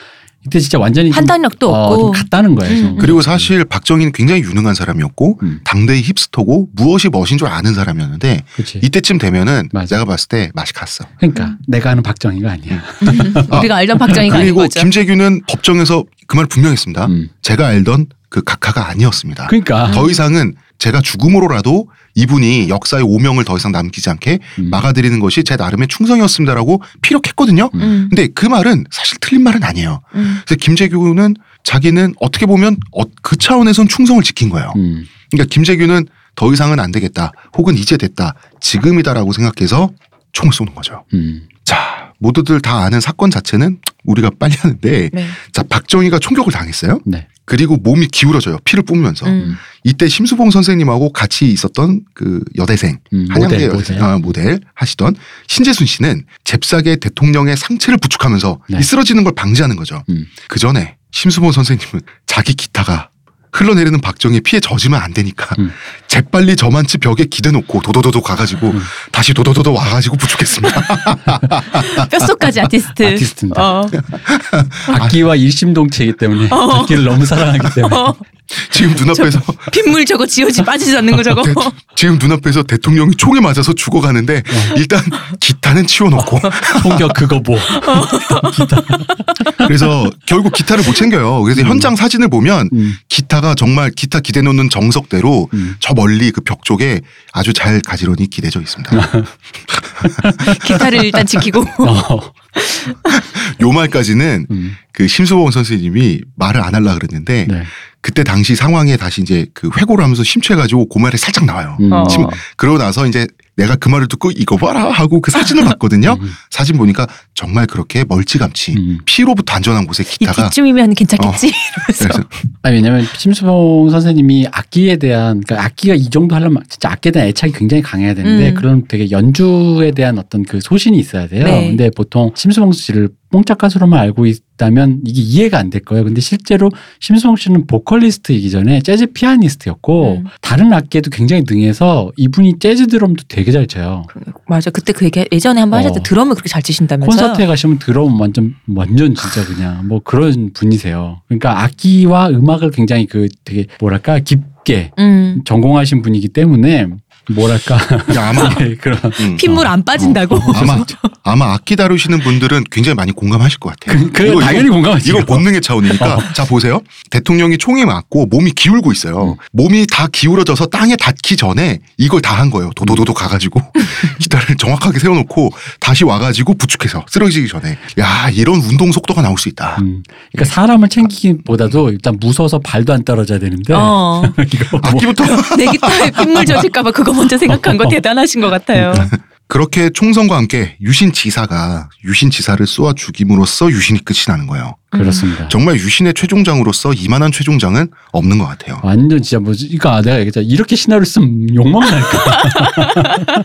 이때 진짜 완전히 좀, 판단력도 어, 없고. 좀 갔다는 거예요. 음. 좀. 그리고 사실 박정희는 굉장히 유능한 사람이었고 음. 당대의 힙스터고 무엇이 멋인 줄 아는 사람이었는데 그렇지. 이때쯤 되면은 맞아. 내가 봤을 때 맛이 갔어. 그러니까 내가 아는 박정희가 아니야. 우리가 알던 박정희가 그리고 거죠. 김재규는 법정에서 그 말 분명히 했습니다. 음. 제가 알던 그 각하가 아니었습니다. 그러니까 더 이상은 제가 죽음으로라도 이분이 역사의 오명을 더 이상 남기지 않게 음. 막아드리는 것이 제 나름의 충성이었습니다라고 피력했거든요. 음. 근데 그 말은 사실 틀린 말은 아니에요. 음. 그래서 김재규는 자기는 어떻게 보면 어- 그 차원에선 충성을 지킨 거예요. 음. 그러니까 김재규는 더 이상은 안 되겠다. 혹은 이제 됐다. 지금이다라고 생각해서 총을 쏘는 거죠. 음. 자, 모두들 다 아는 사건 자체는 우리가 빨리 하는데 네. 자 박정희가 총격을 당했어요. 네. 그리고 몸이 기울어져요. 피를 뿜으면서 음. 이때 심수봉 선생님하고 같이 있었던 그 여대생 음, 한양대 모델, 여대생 모델. 아, 모델 하시던 신재순 씨는 잽싸게 대통령의 상체를 부축하면서 네. 이 쓰러지는 걸 방지하는 거죠. 음. 그 전에 심수봉 선생님은 자기 기타가 흘러내리는 박정희의 피에 젖으면 안 되니까 음. 재빨리 저만치 벽에 기대놓고 도도도도 가가지고 음. 다시 도도도도 와가지고 부축했습니다. 뼛속까지 아티스트. 아티스트입니다. 어. 악기와 일심동체이기 때문에 악기를 너무 사랑하기 때문에 어. 지금 눈앞에서 빗물 저거 지워지 빠지지 않는 거 저거. 대- 지금 눈앞에서 대통령이 총에 맞아서 죽어가는데 일단 기타는 치워놓고 총격 그거 뭐 그래서 결국 기타를 못 챙겨요. 그래서 현장 사진을 보면 음, 기타가 정말 기타 기대 놓는 정석대로 음. 저 멀리 그 벽 쪽에 아주 잘 가지런히 기대져 있습니다. 기타를 일단 지키고. 어, 요 말까지는 음, 그 심수봉 선생님이 말을 안 하려 그랬는데 네. 그때 당시 상황에 다시 이제 그 회고를 하면서 심취해가지고 그 말이 살짝 나와요. 음. 어. 침- 그러고 나서 이제 내가 그 말을 듣고 이거 봐라 하고 그 사진을 봤거든요. 음. 사진 보니까 정말 그렇게 멀찌감치 음. 피로부터 안전한 곳에 기타가 이쯤이면 괜찮겠지. 이러면서. 그래서 아니 왜냐면 심수봉 선생님이 악기에 대한 그러니까 악기가 이 정도 하려면 진짜 악기에 대한 애착이 굉장히 강해야 되는데 음. 그런 되게 연주에 대한 어떤 그 소신이 있어야 돼요. 네. 근데 보통 심수봉 씨를 뽕짝 가수로만 알고 있다면 이게 이해가 안 될 거예요. 근데 실제로 심수봉 씨는 보컬리스트이기 전에 재즈 피아니스트였고 음. 다른 악기에도 굉장히 능해서 이분이 재즈 드럼도 되게 잘 쳐요. 맞아. 그때 그 얘기 예전에 한번 하셨을 때 어. 드럼을 그렇게 잘 치신다면서요. 콘서트에 가시면 드럼 완전 완전 진짜 그냥 뭐 그런 분이세요. 그러니까 악기와 음악을 굉장히 그 되게 뭐랄까 깊게 음. 전공하신 분이기 때문에 뭐랄까 야, 아마 예, 그런 음, 핏물 안 빠진다고. 어, 아마 아마 악기 다루시는 분들은 굉장히 많이 공감하실 것 같아요. 그, 그 당연히 공감하지. 이건 본능의 차원이니까 자 보세요. 대통령이 총에 맞고 몸이 기울고 있어요. 음. 몸이 다 기울어져서 땅에 닿기 전에 이걸 다 한 거예요. 도도도도 가가지고 기타를 정확하게 세워놓고 다시 와가지고 부축해서 쓰러지기 전에 야 이런 운동 속도가 나올 수 있다. 음, 그러니까 사람을 챙기기보다도 일단 무서워서 발도 안 떨어져야 되는데 어. 이거 뭐 악기부터 내 기타에 핏물 젖을까봐 그거 먼저 생각한 거 대단하신 것 같아요. 그렇게 총선과 함께 유신 지사가 유신 지사를 쏘아 죽임으로써 유신이 끝이 나는 거예요. 그렇습니다. 정말 유신의 최종장으로서 이만한 최종장은 없는 것 같아요. 완전 진짜 뭐 그러니까 내가 얘기했잖아 이렇게 시나리오 쓰면 욕먹 날까.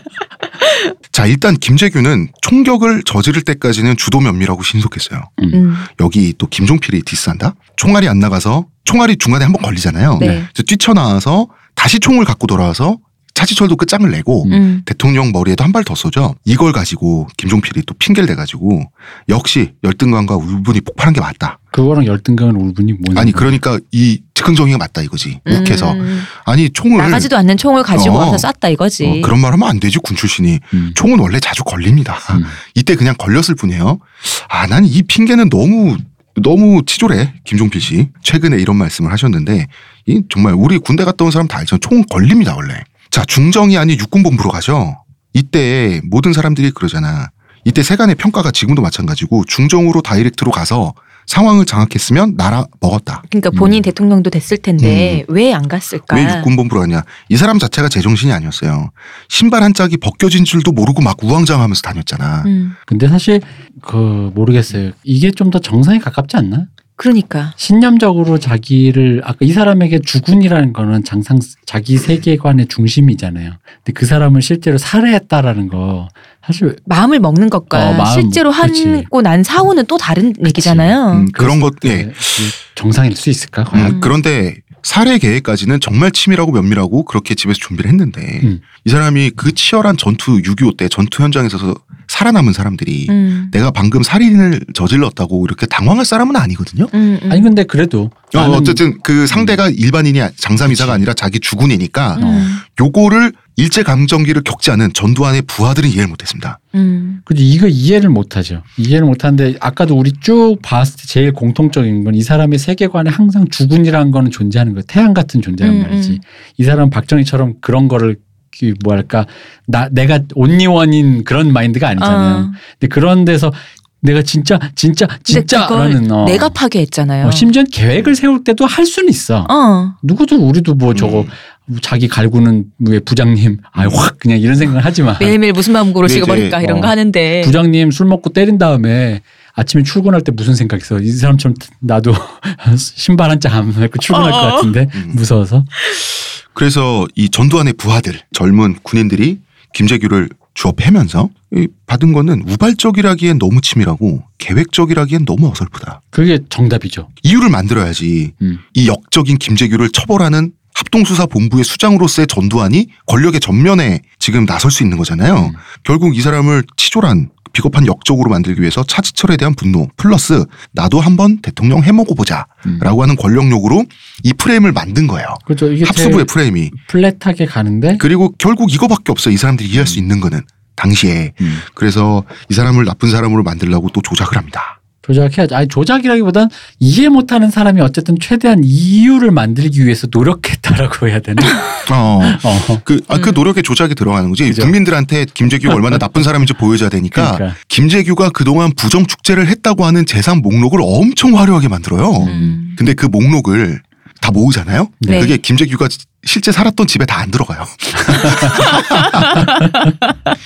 자 일단 김재규는 총격을 저지를 때까지는 주도 면밀하고 신속했어요. 음. 여기 또 김종필이 디스한다. 총알이 안 나가서 총알이 중간에 한번 걸리잖아요. 네. 뛰쳐나와서 다시 총을 갖고 돌아와서 차지철도 끝장을 내고 음. 대통령 머리에도 한 발 더 쏘죠. 이걸 가지고 김종필이 또 핑계를 대가지고 역시 열등감과 울분이 폭발한 게 맞다. 그거랑 열등감은 울분이 뭔 아니? 그러니까 이 즉흥정의가 맞다 이거지. 욱해서 음. 아니 총을 나가지도 않는 총을 가지고 어. 와서 쐈다 이거지. 어, 그런 말 하면 안 되지 군 출신이 음. 총은 원래 자주 걸립니다. 음. 이때 그냥 걸렸을 뿐이에요. 아, 난 이 핑계는 너무 너무 치졸해 김종필 씨. 최근에 이런 말씀을 하셨는데 이 정말 우리 군대 갔다 온 사람 다 알죠. 총 걸립니다 원래. 자 중정이 아닌 육군본부로 가죠. 이때 모든 사람들이 그러잖아. 이때 세간의 평가가 지금도 마찬가지고 중정으로 다이렉트로 가서 상황을 장악했으면 나라 먹었다. 그러니까 본인 음. 대통령도 됐을 텐데 왜안 갔을까? 왜 육군본부로 가냐? 이 사람 자체가 제정신이 아니었어요. 신발 한 짝이 벗겨진 줄도 모르고 막 우왕좌왕하면서 다녔잖아. 음. 근데 사실 그 모르겠어요. 이게 좀 더 정상에 가깝지 않나? 그러니까 신념적으로 자기를 아까 이 사람에게 주군이라는 거는 장상 자기 세계관의 중심이잖아요. 근데 그 사람을 실제로 살해했다라는 거 사실 마음을 먹는 것과 어, 마음, 실제로 그치. 하고 난 사후는 또 다른 얘기잖아요. 음, 그런 것, 네, 예. 그 정상일 수 있을까? 음, 그런데 살해 계획까지는 정말 치밀하고 면밀하고 그렇게 집에서 준비를 했는데 음. 이 사람이 그 치열한 전투 6.25 때 전투 현장에서 살아남은 사람들이 음. 내가 방금 살인을 저질렀다고 이렇게 당황할 사람은 아니거든요. 음, 음. 아니 근데 그래도 어, 어쨌든 그 상대가 일반인이 장삼이사가 아니라 자기 주군이니까 음. 요거를 일제 강점기를 겪지 않은 전두환의 부하들은 이해를 못했습니다. 음. 그죠 이거 이해를 못하죠. 이해를 못하는데 아까도 우리 쭉 봤을 때 제일 공통적인 건 이 사람의 세계관에 항상 주군이라는 거는 존재하는 거예요. 태양 같은 존재란 음, 말이지. 음. 이 사람 박정희처럼 그런 거를 그 뭐랄까 나 내가 온리원인 그런 마인드가 아니잖아요. 어. 근데 그런 데서 내가 진짜 진짜 진짜라는 어, 내가 파괴했잖아요. 어, 심지어 계획을 세울 때도 할 수는 있어. 어. 누구도 우리도 뭐 저거 음. 자기 갈구는 왜 부장님 아확 그냥 이런 생각을 하지만 매일매일 무슨 마음 이제, 식어버릴까 이런 어, 거 하는데. 부장님 술 먹고 때린 다음에 아침에 출근할 때 무슨 생각 있어? 이 사람처럼 나도 신발 한 짝안 메고 출근할 것 어어. 같은데 음. 무서워서. 그래서 이 전두환의 부하들 젊은 군인들이 김재규를 주어 패면서 이 받은 거는 우발적이라기엔 너무 치밀하고 계획적이라기엔 너무 어설프다. 그게 정답이죠. 이유를 만들어야지 음. 이 역적인 김재규를 처벌하는 합동수사본부의 수장으로서의 전두환이 권력의 전면에 지금 나설 수 있는 거잖아요. 음. 결국 이 사람을 치졸한 비겁한 역적으로 만들기 위해서 차지철에 대한 분노 플러스 나도 한번 대통령 해먹어 보자 음. 라고 하는 권력욕으로 이 프레임을 만든 거예요. 그렇죠. 이게 합수부의 프레임이. 플랫하게 가는데 그리고 결국 이거밖에 없어요. 이 사람들이 이해할 수 있는 거는. 당시에. 음. 그래서 이 사람을 나쁜 사람으로 만들려고 또 조작을 합니다. 조작해야지. 아니 조작이라기보단 이해 못하는 사람이 어쨌든 최대한 이유를 만들기 위해서 노력했다라고 해야 되나? 어. 어. 그, 아, 그 음. 노력에 조작이 들어가는 거지. 그죠. 국민들한테 김재규가 얼마나 나쁜 사람인지 보여줘야 되니까 그러니까. 김재규가 그동안 부정 축제를 했다고 하는 재산 목록을 엄청 화려하게 만들어요. 음. 근데 그 목록을 다 모으잖아요. 네. 그게 김재규가 실제 살았던 집에 다 안 들어가요.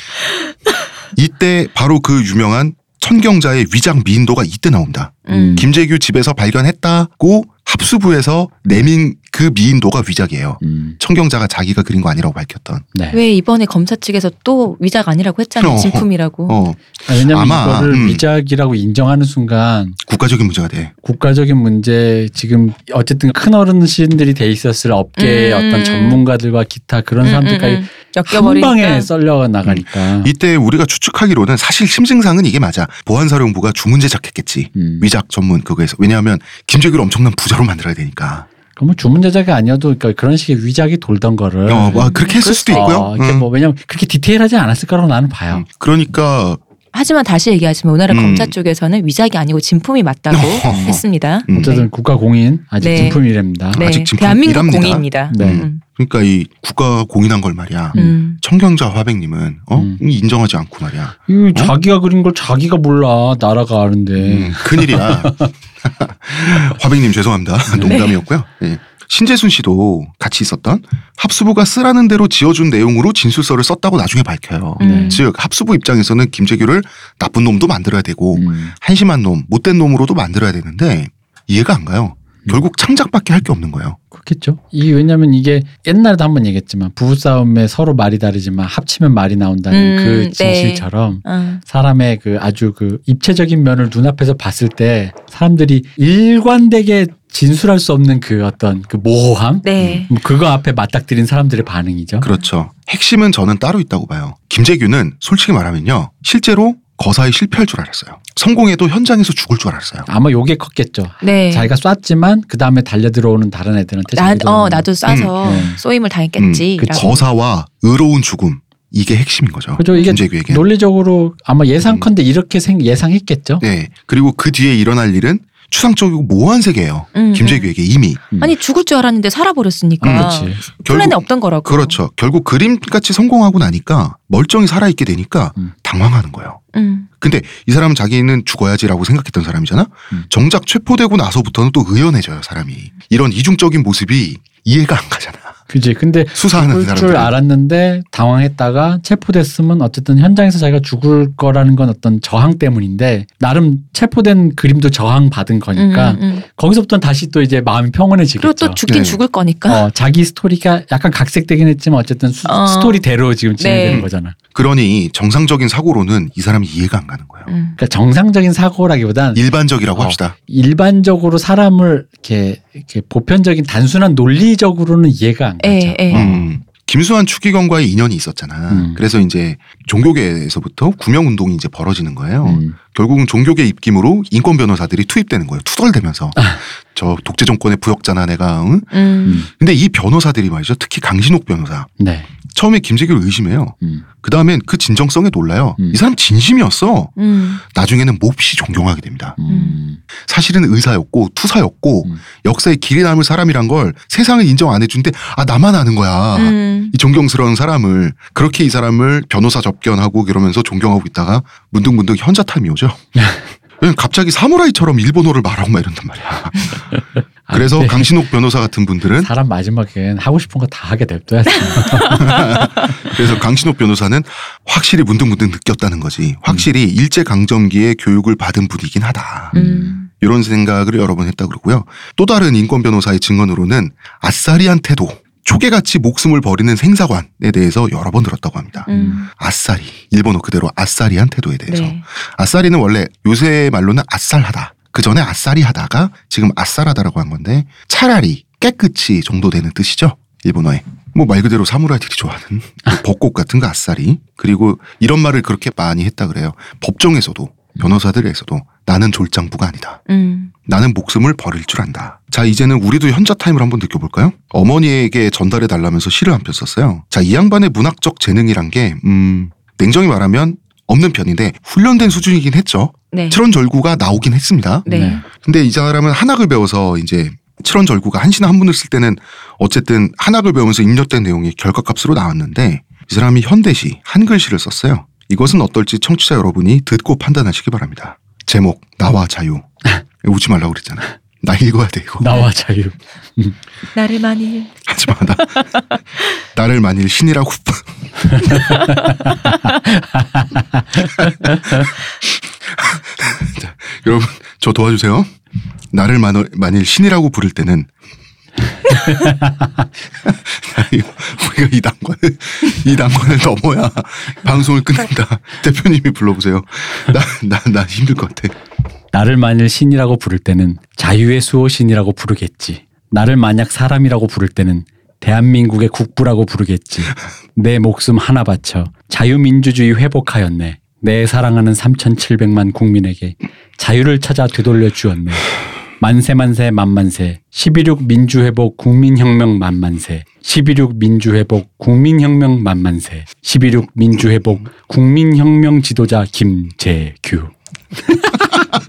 이때 바로 그 유명한 천경자의 위장 미인도가 이때 나옵니다. 음. 김재규 집에서 발견했다고 합수부에서 내민 그 미인도가 위작이에요. 음. 천경자가 자기가 그린 거 아니라고 밝혔던. 네. 왜 이번에 검사 측에서 또 위작 아니라고 했잖아요. 어. 진품이라고. 어, 아, 왜냐면 아마, 이거를 음. 위작이라고 인정하는 순간 국가적인 문제가 돼. 국가적인 문제 지금 어쨌든 큰 어르신들이 돼 있었을 업계의 음. 어떤 전문가들과 기타 그런 사람들까지 음, 음, 음. 한 엮여버리니까. 방에 썰려 나가니까. 이때 우리가 추측하기로는 사실 심증상은 이게 맞아. 보안사령부가 주문 제 작했겠지. 음. 위작 전문 그거에서. 왜냐하면 김재규를 엄청난 부자로 만들어야 되니까. 그러면 주문 제작이 아니어도 그러니까 그런 식의 위작이 돌던 거를 어, 뭐 그렇게 했을 수도 있고요. 어, 음. 뭐 왜냐면 그렇게 디테일하지 않았을 거라고 나는 봐요. 음. 그러니까 하지만 다시 얘기하지만 우리나라 음. 검사 쪽에서는 위작이 아니고 진품이 맞다고 어허. 했습니다. 음. 어쨌든 국가 공인 아직 네. 진품이랍니다. 네, 아직 진품 대한민국 일합니다. 공인입니다. 네. 음. 그러니까 이 국가 공인한 걸 말이야. 음. 청경자 화백님은 어 음. 인정하지 않고 말이야. 이 자기가 그린 걸 자기가 몰라 나라가 아는데 음, 큰일이야. 화백님 죄송합니다. 농담이었고요. 예. 신재순 씨도 같이 있었던 합수부가 쓰라는 대로 지어준 내용으로 진술서를 썼다고 나중에 밝혀요. 음. 즉 합수부 입장에서는 김재규를 나쁜 놈도 만들어야 되고 음. 한심한 놈, 못된 놈으로도 만들어야 되는데 이해가 안 가요. 결국 창작밖에 할 게 없는 거예요. 그렇겠죠. 이 왜냐면 이게 옛날에도 한번 얘기했지만 부부 싸움에 서로 말이 다르지만 합치면 말이 나온다는 음, 그 네. 진실처럼 어. 사람의 그 아주 그 입체적인 면을 눈앞에서 봤을 때 사람들이 일관되게 진술할 수 없는 그 어떤 그 모호함 네. 뭐 그거 앞에 맞닥뜨린 사람들의 반응이죠. 그렇죠. 핵심은 저는 따로 있다고 봐요. 김재규는 솔직히 말하면요. 실제로 거사에 실패할 줄 알았어요. 성공해도 현장에서 죽을 줄 알았어요. 아마 요게 컸겠죠. 네. 자기가 쐈지만 그 다음에 달려 들어오는 다른 애들한테 나, 자기도 어, 나도 쏴서 음, 네. 쏘임을 당했겠지. 그 라고. 거사와 의로운 죽음 이게 핵심인 거죠. 그죠 이게 김재규에게. 논리적으로 아마 예상컨대 이렇게 생, 예상했겠죠. 네. 그리고 그 뒤에 일어날 일은 추상적이고 모호한 세계예요. 음, 김재규에게 이미. 음. 아니 죽을 줄 알았는데 살아버렸으니까. 음, 그렇지. 플랜에 없던 거라고. 그렇죠. 결국 그림같이 성공하고 나니까 멀쩡히 살아있게 되니까 음. 당황하는 거예요. 음. 근데 이 사람은 자기는 죽어야지라고 생각했던 사람이잖아. 음. 정작 체포되고 나서부터는 또 의연해져요 사람이. 이런 이중적인 모습이 이해가 안 가잖아. 그지. 근데 수사하는 죽을 줄 사람들. 알았는데 당황했다가 체포됐으면 어쨌든 현장에서 자기가 죽을 거라는 건 어떤 저항 때문인데 나름 체포된 그림도 저항 받은 거니까 음, 음. 거기서부터는 다시 또 이제 마음이 평온해지겠죠. 그리고 또 죽긴 네. 죽을 거니까. 어, 자기 스토리가 약간 각색되긴 했지만 어쨌든 수, 어. 스토리대로 지금 진행되는 네. 거잖아. 그러니 정상적인 사고로는 이 사람이 이해가 안 가는 거예요. 음. 그러니까 정상적인 사고라기보단 일반적이라고 어. 합시다. 일반적으로 사람을 이렇게, 이렇게 보편적인 단순한 논리적으로는 이해가 안 가죠. 예, 예. 어. 음. 김수환 추기경과의 인연이 있었잖아. 음. 그래서 이제 종교계에서부터 구명 운동이 이제 벌어지는 거예요. 음. 결국은 종교계 입김으로 인권 변호사들이 투입되는 거예요. 투덜대면서 아. 저 독재 정권의 부역자나 내가. 응? 음. 근데 이 변호사들이 말이죠. 특히 강신옥 변호사. 네. 처음에 김재규를 의심해요. 음. 그 다음엔 그 진정성에 놀라요. 음. 이 사람 진심이었어. 음. 나중에는 몹시 존경하게 됩니다. 음. 사실은 의사였고 투사였고 음. 역사에 길이 남을 사람이란 걸 세상은 인정 안 해준데 아 나만 아는 거야. 음. 이 존경스러운 사람을 그렇게 이 사람을 변호사 접견하고 이러면서 존경하고 있다가 문득문득 현자탐이 오죠. 왜냐면 갑자기 사무라이처럼 일본어를 말하고 막 이런단 말이야. 아, 그래서 네. 강신옥 변호사 같은 분들은 사람 마지막엔 하고 싶은 거 다 하게 냅둬야지. 그래서 강신옥 변호사는 확실히 문득문득 느꼈다는 거지. 확실히 일제 강점기에 교육을 받은 분이긴 하다. 음. 이런 생각을 여러 번 했다 그러고요. 또 다른 인권 변호사의 증언으로는 아싸리한 태도, 초계같이 목숨을 버리는 생사관에 대해서 여러 번 들었다고 합니다. 음. 아싸리, 일본어 그대로 아싸리한 태도에 대해서. 네. 아싸리는 원래 요새 말로는 아쌀하다. 그 전에 아싸리 하다가 지금 아쌀하다라고 한 건데 차라리 깨끗이 정도 되는 뜻이죠. 일본어에. 뭐 말 그대로 사무라이들이 좋아하는 그 벚꽃 같은 거 아싸리. 그리고 이런 말을 그렇게 많이 했다 그래요. 법정에서도 변호사들에서도 나는 졸장부가 아니다. 음. 나는 목숨을 버릴 줄 안다. 자, 이제는 우리도 현자 타임을 한번 느껴볼까요? 어머니에게 전달해 달라면서 시를 한 편 썼어요. 자, 이 양반의 문학적 재능이란 게, 음, 냉정히 말하면 없는 편인데 훈련된 수준이긴 했죠. 네. 칠원절구가 나오긴 했습니다. 네. 네. 근데 이 사람은 한학을 배워서 이제 칠원절구가 한시나 한문을 쓸 때는 어쨌든 한학을 배우면서 입력된 내용이 결과값으로 나왔는데 이 사람이 현대시 한글시를 썼어요. 이것은 어떨지 청취자 여러분이 듣고 판단하시기 바랍니다. 제목 나와 자유. 우지 말라고 그랬잖아. 나 읽어야 돼 이거. 나와 자유. 나를 만일 하지 마 나 나를 만일 신이라고 자, 여러분 저 도와주세요. 나를 만일, 만일 신이라고 부를 때는 우리가 이 단관을 이 단관을 넘어야 방송을 끝낸다. 대표님이 불러보세요. 나 나 나 힘들 것 같아. 나를 만일 신이라고 부를 때는 자유의 수호 신이라고 부르겠지. 나를 만약 사람이라고 부를 때는 대한민국의 국부라고 부르겠지. 내 목숨 하나 바쳐 자유민주주의 회복하였네. 내 사랑하는 3,700만 국민에게 자유를 찾아 되돌려 주었네. 만세 만세 만만세 12.6 민주회복 국민혁명 만만세 12.6 민주회복 국민혁명 만만세 12.6 민주회복 국민혁명 지도자 김재규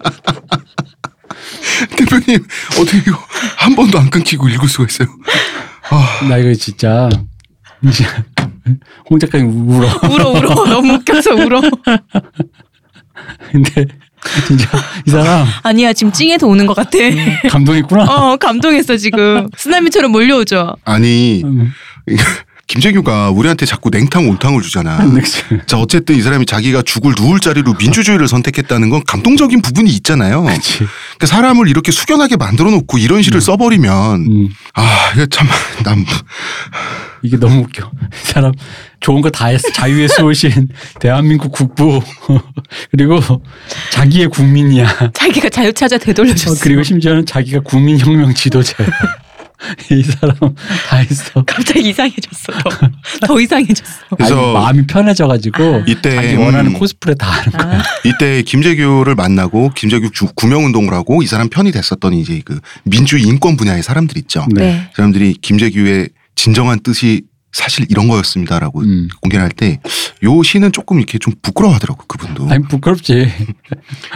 대표님 어떻게 이거 한 번도 안 끊기고 읽을 수가 있어요? 아, 나 이거 진짜 이제 홍 작가님 울어. 울어 울어 너무 웃겨서 울어. 근데 진짜 이 사람 아니야 지금 찡해서 우는 것 같아. 감동했구나. 어 감동했어 지금 쓰나미처럼 몰려오죠. 아니 음, 김재규가 우리한테 자꾸 냉탕 온탕을 주잖아. 그치. 자 어쨌든 이 사람이 자기가 죽을 누울 자리로 민주주의를 선택했다는 건 감동적인 부분이 있잖아요. 그치. 그 사람을 이렇게 숙연하게 만들어 놓고 이런 시를 써버리면 음, 아 이거 참난 이게 너무 웃겨. 이 사람 좋은 거 다 했어. 자유의 수호신, 대한민국 국부, 그리고 자기의 국민이야. 자기가 자유 찾아 어, 되돌려줬어. 그리고 심지어는 자기가 국민혁명 지도자야. 이 사람 다 했어. 갑자기 이상해졌어. 더, 더 이상해졌어. 그래서 아니, 마음이 편해져가지고 이때 자기 음, 원하는 코스프레 다 하는 거야. 아, 이때 김재규를 만나고 김재규 주- 구명 운동을 하고 이 사람 편이 됐었던 이제 그 민주 인권 분야의 사람들 있죠. 네. 네. 그 사람들이 김재규의 진정한 뜻이 사실 이런 거였습니다라고 음. 공개할 때 요 시는 조금 이렇게 좀 부끄러워하더라고 그분도 아니 부끄럽지.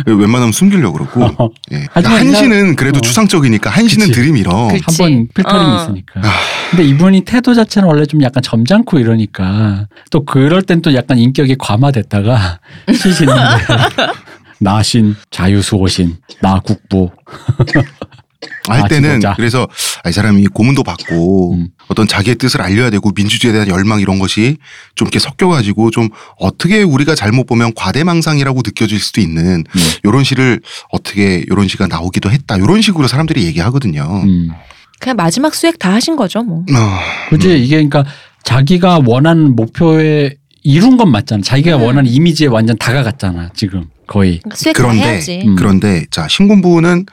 웬만하면 숨기려고 그러고 어. 예. 하지만 이 한시는 그래도 어. 추상적이니까 한 시는 그치. 들이밀어 그치. 한번 필터링이 어. 있으니까. 아. 근데 이분이 태도 자체는 원래 좀 약간 점잖고 이러니까 또 그럴 땐 또 약간 인격이 과마됐다가 시시는데 나신 자유수호신 나 국부 할 아, 때는 진짜. 그래서 아, 이 사람이 고문도 받고 음. 어떤 자기의 뜻을 알려야 되고 민주주의에 대한 열망 이런 것이 좀 이렇게 섞여가지고 좀 어떻게 우리가 잘못 보면 과대망상이라고 느껴질 수도 있는 음. 요런 시를 어떻게 요런 시가 나오기도 했다 요런 식으로 사람들이 얘기하거든요. 음. 그냥 마지막 수액 다 하신 거죠 뭐. 아, 그지 이게 그러니까 자기가 원하는 목표에 이룬 건 맞잖아. 자기가 음. 원하는 이미지에 완전 다가갔잖아. 지금 거의. 그러니까 그런데 해야지. 음. 그런데 자 신군부는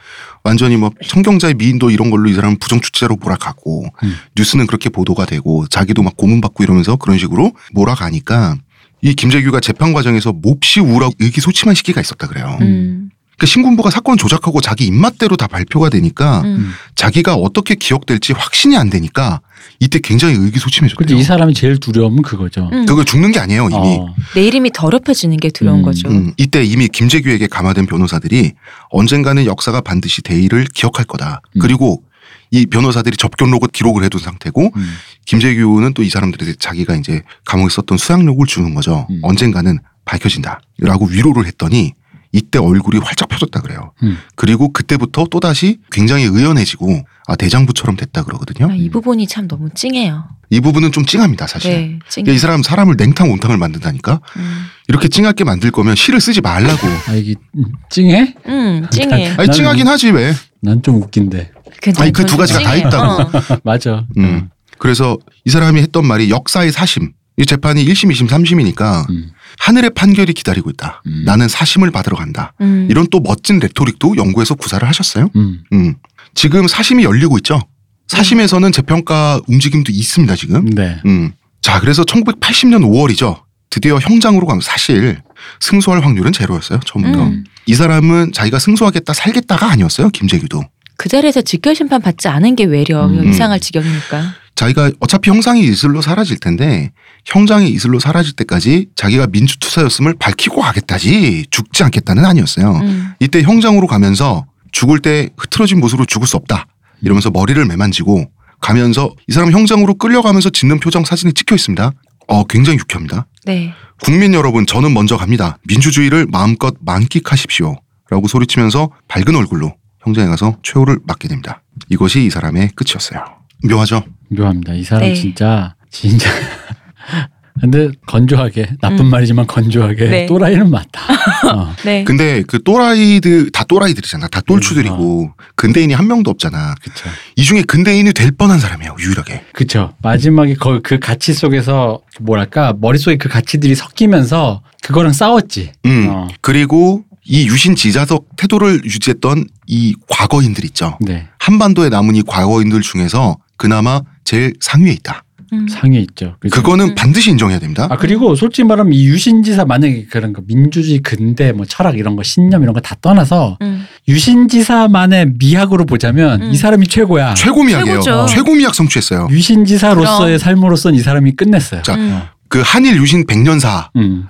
완전히 뭐 청경자의 미인도 이런 걸로 이 사람은 부정축제로 몰아가고 음. 뉴스는 그렇게 보도가 되고 자기도 막 고문받고 이러면서 그런 식으로 몰아가니까 이 김재규가 재판 과정에서 몹시 우울하고 의기소침한 시기가 있었다 그래요. 음. 그 신군부가 사건 조작하고 자기 입맛대로 다 발표가 되니까 음. 자기가 어떻게 기억될지 확신이 안 되니까 이때 굉장히 근데 의기소침해졌대요. 이 사람이 제일 두려움은 그거죠. 음. 그거 죽는 게 아니에요 이미. 어. 내 이름이 더럽혀지는 게 두려운 음, 거죠. 음, 이때 이미 김재규에게 감화된 변호사들이 언젠가는 역사가 반드시 대의를 기억할 거다. 음. 그리고 이 변호사들이 접견록을 기록을 해둔 상태고 음. 김재규는 또 이 사람들에게 자기가 이제 감옥에 썼던 수양록을 주는 거죠. 음. 언젠가는 밝혀진다라고 위로를 했더니 이때 얼굴이 활짝 펴졌다 그래요. 음. 그리고 그때부터 또 다시 굉장히 의연해지고 아 대장부처럼 됐다 그러거든요. 아, 이 부분이 참 너무 찡해요. 이 부분은 좀 찡합니다 사실. 네, 찡. 이 사람 사람을 냉탕 온탕을 만든다니까 음, 이렇게 찡하게 만들 거면 시를 쓰지 말라고. 아 이게 음, 찡해? 음, 찡해. 아니 찡하긴 하지 왜? 난 좀 웃긴데. 괜찮아, 아니, 그두 전 가지가 다 찡해. 있다고. 어. 맞아. 음. 그래서 이 사람이 했던 말이 역사의 사심. 이 재판이 1심, 2심, 3심이니까 음. 하늘의 판결이 기다리고 있다. 음. 나는 사심을 받으러 간다. 음. 이런 또 멋진 레토릭도 연구에서 구사를 하셨어요. 음. 음. 지금 사심이 열리고 있죠. 사심에서는 재평가 움직임도 있습니다, 지금. 네. 음. 자, 그래서 1980년 5월이죠. 드디어 형장으로 가면 사실 승소할 확률은 제로였어요, 처음부터. 음. 이 사람은 자기가 승소하겠다, 살겠다가 아니었어요, 김재규도. 그 자리에서 직결 심판 받지 않은 게 외려 음. 이상할 지경이니까. 자기가 어차피 형상이 이슬로 사라질 텐데 형장이 이슬로 사라질 때까지 자기가 민주투사였음을 밝히고 가겠다지 죽지 않겠다는 아니었어요. 음. 이때 형장으로 가면서 죽을 때 흐트러진 모습으로 죽을 수 없다. 이러면서 머리를 매만지고 가면서 이 사람 형장으로 끌려가면서 짓는 표정 사진이 찍혀 있습니다. 어, 굉장히 유쾌합니다. 네. 국민 여러분, 저는 먼저 갑니다. 민주주의를 마음껏 만끽하십시오. 라고 소리치면서 밝은 얼굴로 형장에 가서 최후를 맞게 됩니다. 이것이 이 사람의 끝이었어요. 묘하죠? 묘합니다. 이 사람 네. 진짜 진짜. 근데 건조하게 나쁜 음. 말이지만 건조하게 네. 또라이는 맞다. 어. 네. 근데 그 또라이들, 다 또라이들이잖아. 다 똘추들이고. 근대인이 한 명도 없잖아. 그쵸. 이 중에 근대인이 될 뻔한 사람이에요, 유일하게. 그쵸. 마지막에 거, 그 가치 속에서 뭐랄까 머릿속에 그 가치들이 섞이면서 그거랑 싸웠지. 음. 어. 그리고 이 유신 지자석 태도를 유지했던 이 과거인들 있죠. 네. 한반도에 남은 이 과거인들 중에서 그나마 제일 상위에 있다. 음. 상위에 있죠. 그죠? 그거는 음. 반드시 인정해야 됩니다. 아 그리고 솔직히 말하면 이 유신지사 만약에 그런 거 민주주의 근대 뭐 철학 이런 거 신념 이런 거 다 떠나서 음. 유신지사만의 미학으로 보자면 음. 이 사람이 최고야. 최고 미학이에요. 최고죠. 최고 미학 성취했어요. 유신지사로서의 그럼. 삶으로서는 이 사람이 끝냈어요. 자, 음. 어. 그 한일 유신 백년사에서 음.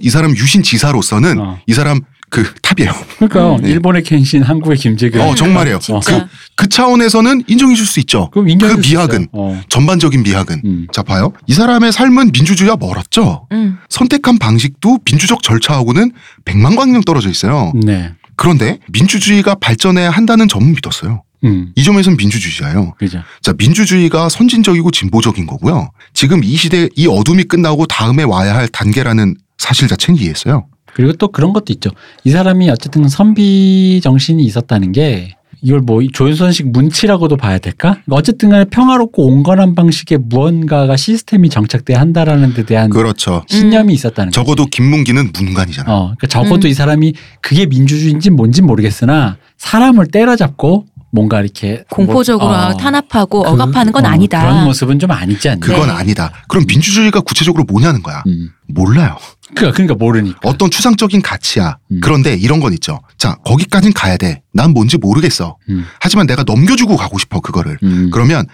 이 사람 유신 지사로서는 어. 이 사람 그 top이에요. 그러니까 음. 일본의 켄신, 한국의 김재규. 어, 정말이에요. 진짜. 그 차원에서는 인정해 줄 수 있죠. 그럼 그 있어요. 미학은 어. 전반적인 미학은. 음. 자, 봐요. 이 사람의 삶은 민주주의와 멀었죠. 음. 선택한 방식도 민주적 절차하고는 백만 광년 떨어져 있어요. 네. 그런데 민주주의가 발전해야 한다는 점은 믿었어요. 음. 이 점에서는 민주주의자예요. 그죠. 자, 민주주의가 선진적이고 진보적인 거고요. 지금 이 시대 이 어둠이 끝나고 다음에 와야 할 단계라는 사실 자체는 이해했어요. 그리고 또 그런 것도 있죠. 이 사람이 어쨌든 선비 정신이 있었다는 게 이걸 뭐 조선식 문치라고도 봐야 될까? 어쨌든 간에 평화롭고 온건한 방식의 무언가가 시스템이 정착돼야 한다라는 데 대한 그렇죠. 신념이 있었다는 거지. 적어도 김문기는 문관이잖아. 어, 그러니까 적어도 음. 이 사람이 그게 민주주의인지 뭔진 모르겠으나 사람을 때려잡고 뭔가 이렇게 공포적으로 뭐, 어, 탄압하고 그- 억압하는 건 어, 아니다. 그런 모습은 좀 아니지 않냐. 그건 네. 아니다. 그럼 민주주의가 구체적으로 뭐냐는 거야. 음. 몰라요. 그러니까, 그러니까 모르니까. 어떤 추상적인 가치야. 음. 그런데 이런 건 있죠. 자, 거기까진 가야 돼. 난 뭔지 모르겠어. 음. 하지만 내가 넘겨주고 가고 싶어, 그거를. 음. 그러면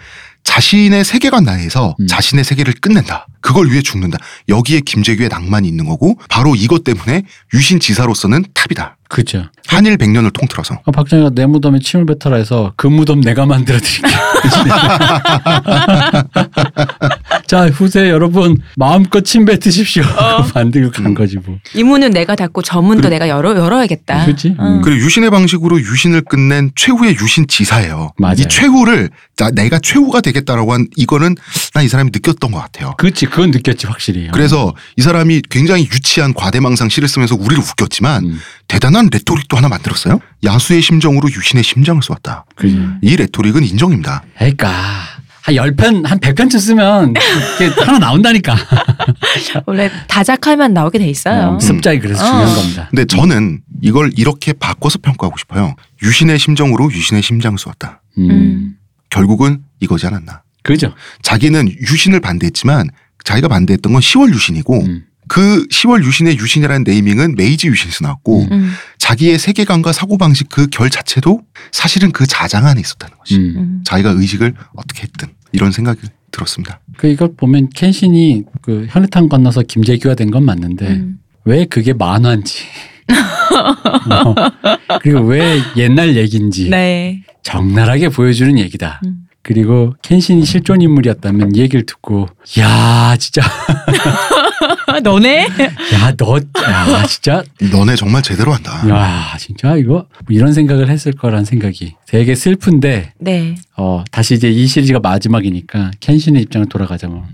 자신의 세계관 내에서 음. 자신의 세계를 끝낸다. 그걸 위해 죽는다. 여기에 김재규의 낭만이 있는 거고 바로 이것 때문에 유신 지사로서는 탑이다. 그죠. 한일 백년을 통틀어서. 아, 박정희가 내 무덤에 침을 뱉어라 해서 그 무덤 내가 만들어 드릴게요. 자, 후세 여러분 마음껏 침 뱉으십시오. 만들고 간 음. 거지 뭐. 이 문은 내가 닫고 저 문도 내가 열어 열어야겠다. 그치? 음. 그리고 유신의 방식으로 유신을 끝낸 최후의 유신 지사예요. 맞아요. 이 최후를 자, 내가 최후가 되겠다라고 한 이거는 난 이 사람이 느꼈던 것 같아요. 그렇지. 그건 느꼈지 확실히. 그래서 이 사람이 굉장히 유치한 과대망상 시를 쓰면서 우리를 웃겼지만 음. 대단한 레토릭도 하나 만들었어요. 야수의 심정으로 유신의 심장을 쏘았다. 그지. 이 레토릭은 인정입니다. 그러니까 한 10편, 한 100편쯤 쓰면 이게 하나 나온다니까. 원래 다작하면 나오게 돼 있어요. 어, 습작이 그래서 어. 중요한 겁니다. 근데 저는 이걸 이렇게 바꿔서 평가하고 싶어요. 유신의 심정으로 유신의 심장을 쏘았다. 음. 음. 결국은 이거지 않았나. 그죠. 자기는 유신을 반대했지만 자기가 반대했던 건 10월 유신이고 음. 그 10월 유신의 유신이라는 네이밍은 메이지 유신에서 나왔고 음. 음. 자기의 세계관과 사고방식 그 결 자체도 사실은 그 자장 안에 있었다는 거지. 음. 음. 자기가 의식을 어떻게 했든 이런 생각이 들었습니다. 그 이걸 보면 켄신이 그 현해탄 건너서 김재규가 된 건 맞는데 음. 왜 그게 만화인지 어, 그리고 왜 옛날 얘기인지 네. 적나라하게 보여주는 얘기다. 음. 그리고 켄신이 실존 인물이었다면 이 얘기를 듣고 야 진짜 너네? 야, 너, 야, 진짜, 너네 정말 제대로 한다. 야, 진짜 이거 뭐 이런 생각을 했을 거란 생각이 되게 슬픈데, 네. 어, 다시 이제 이 시리즈가 마지막이니까 켄신의 입장을 돌아가자면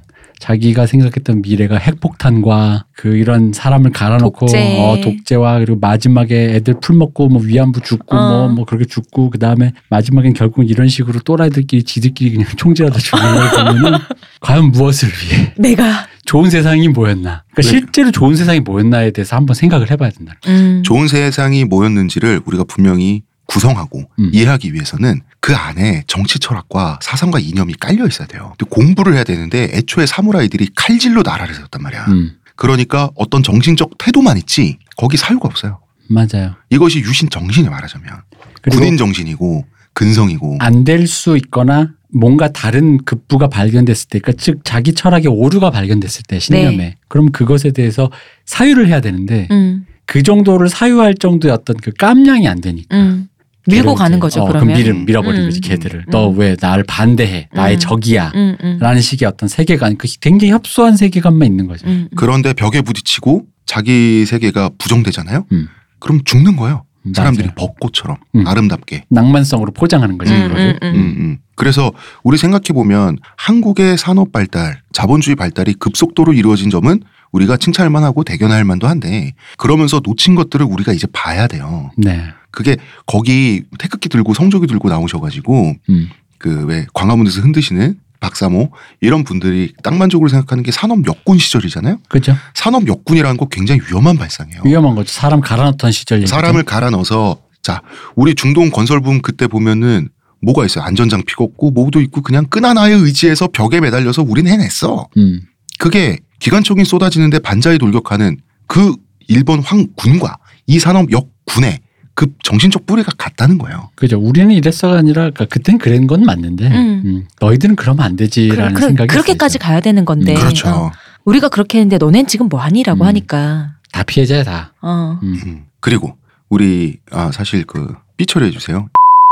자기가 생각했던 미래가 핵폭탄과 그 이런 사람을 갈아놓고 독재. 어, 독재와 그리고 마지막에 애들 풀 먹고 뭐 위안부 죽고 어. 뭐뭐 그렇게 죽고 그 다음에 마지막엔 결국 이런 식으로 또라이들끼리 지들끼리 그냥 총질하다 죽는 걸 보면은 과연 무엇을 위해 내가. 좋은 세상이 뭐였나? 그러니까 네. 실제로 좋은 세상이 뭐였나에 대해서 한번 생각을 해봐야 된다. 음. 좋은 세상이 뭐였는지를 우리가 분명히 구성하고 음. 이해하기 위해서는 그 안에 정치 철학과 사상과 이념이 깔려 있어야 돼요. 근데 공부를 해야 되는데 애초에 사무라이들이 칼질로 나라를 세웠단 말이야. 음, 그러니까 어떤 정신적 태도만 있지 거기 사유가 없어요. 맞아요. 이것이 유신 정신이 말하자면 군인 정신이고 근성이고 안 될 수 있거나 뭔가 다른 급부가 발견됐을 때, 그러니까 즉 자기 철학의 오류가 발견됐을 때 신념에, 네. 그럼 그것에 대해서 사유를 해야 되는데 음. 그 정도를 사유할 정도의 어떤 그 깜냥이 안 되니까. 음. 밀고 가는 이제, 거죠, 어, 그러면. 그 밀음 밀어버린 음. 거지 걔들을. 음. 너왜 나를 반대해? 나의 음. 적이야. 음, 음. 라는 식의 어떤 세계관, 그 굉장히 협소한 세계관만 있는 거죠. 음, 음. 그런데 벽에 부딪히고 자기 세계가 부정되잖아요. 음. 그럼 죽는 거예요. 사람들이 맞아요. 벚꽃처럼 음. 아름답게. 낭만성으로 포장하는 거지. 음. 음, 음, 음. 음. 그래서 우리 생각해 보면 한국의 산업 발달, 자본주의 발달이 급속도로 이루어진 점은 우리가 칭찬할 만하고 대견할 만도 한데 그러면서 놓친 것들을 우리가 이제 봐야 돼요. 네. 그게 거기 태극기 들고 성조기 들고 나오셔가지고 음. 그왜 광화문에서 흔드시는 박사모 이런 분들이 땅만족으로 생각하는 게 산업 역군 시절이잖아요. 그죠? 산업 역군이라는 거 굉장히 위험한 발상이에요. 위험한 거죠. 사람 갈아넣던 시절. 사람을 갈아 넣어서 자 우리 중동 건설붐 그때 보면은 뭐가 있어요 안전장피가 없고 뭐도 있고 그냥 끈 하나에 의지해서 벽에 매달려서 우린 해냈어 음. 그게 기관총이 쏟아지는데 반자에 돌격하는 그 일본 황군과 이 산업 역군의 그 정신적 뿌리가 같다는 거예요 그죠. 우리는 이랬어가 아니라, 그러니까 그땐 그런 건 맞는데, 음. 음, 너희들은 그러면 안 되지라는 그, 생각이 그렇게까지 있어요. 가야 되는 건데. 음, 그렇죠 어, 우리가 그렇게 했는데 너넨 지금 뭐 하니라고 음. 하니까. 다 피해자야 다. 어. 음. 음. 그리고 우리 아 사실 그 삐처리 해 주세요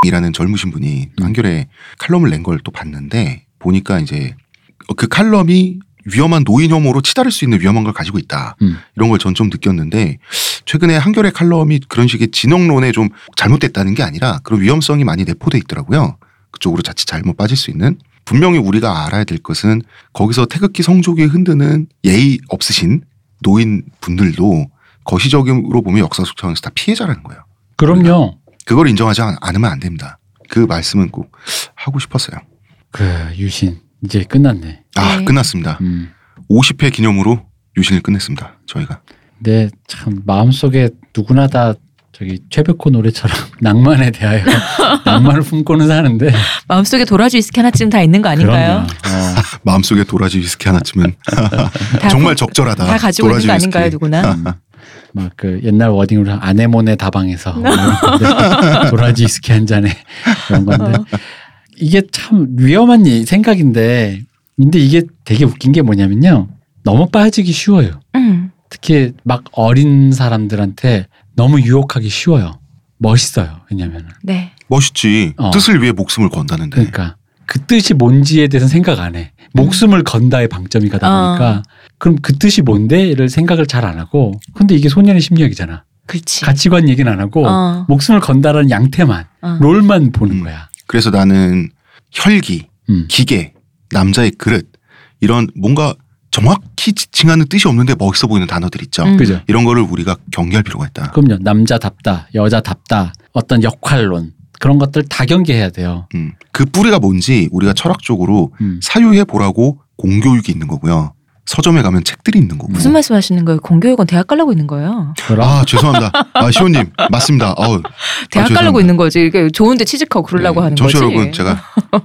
이라는 젊으신 분이 음. 한겨레 칼럼을 낸 걸 또 봤는데 보니까 이제 그 칼럼이 위험한 노인 혐오로 치달을 수 있는 위험한 걸 가지고 있다. 음. 이런 걸 전 좀 느꼈는데 최근에 한겨레 칼럼이 그런 식의 진영론에 좀 잘못됐다는 게 아니라 그런 위험성이 많이 내포돼 있더라고요. 그쪽으로 자칫 잘못 빠질 수 있는 분명히 우리가 알아야 될 것은 거기서 태극기 성조기에 흔드는 예의 없으신 노인 분들도 거시적으로 보면 역사 속 차원에서 다 피해자라는 거예요. 그럼요. 그걸 인정하지 않- 않으면 안 됩니다. 그 말씀은 꼭 하고 싶었어요. 그 유신 이제 끝났네. 아 네. 끝났습니다. 음. 50회 기념으로 유신을 끝냈습니다. 저희가. 근데 참 마음속에 누구나 다 저기 최백호 노래처럼 낭만에 대하여 낭만을 품고는 사는데 마음속에 도라지 위스키 하나쯤 다 있는 거 아닌가요? 어. 마음속에 도라지 위스키 하나쯤은 다 정말 가- 적절하다. 다 가지고 있는 도라지 거 위스키. 아닌가요, 누구나? 음. 막그 옛날 워딩으로 아네모네 다방에서 뭐 도라지 스키 한 잔에 그런 건데 어. 이게 참 위험한 이- 생각인데 근데 이게 되게 웃긴 게 뭐냐면요 너무 빠지기 쉬워요 음. 특히 막 어린 사람들한테 너무 유혹하기 쉬워요 멋있어요 왜냐면 네. 멋있지. 어. 뜻을 위해 목숨을 건다는데. 그러니까 그 뜻이 뭔지에 대해서는 생각 안 해. 목숨을 건다의 방점이 가다 어. 보니까 그럼 그 뜻이 뭔데를 생각을 잘 안 하고 근데 이게 소년의 심리학이잖아. 그렇지. 가치관 얘기는 안 하고 어. 목숨을 건다라는 양태만 어. 롤만 보는 음. 거야. 그래서 나는 혈기, 음. 기계, 남자의 그릇 이런 뭔가 정확히 지칭하는 뜻이 없는데 멋있어 보이는 단어들 있죠. 음. 그죠? 이런 거를 우리가 경계할 필요가 있다. 그럼요. 남자답다, 여자답다, 어떤 역할론 그런 것들 다 경계해야 돼요. 음. 그 뿌리가 뭔지 우리가 철학적으로 음. 사유해 보라고 공교육이 있는 거고요. 서점에 가면 책들이 있는 거고. 무슨 말씀 하시는 거예요? 공교육은 대학 가려고 있는 거예요. 아 죄송합니다. 아 시호님 맞습니다. 어우, 대학 죄송합니다. 가려고 있는 거지. 이게 좋은데 취직하고 그러려고 네, 하는 거지. 여러분 제가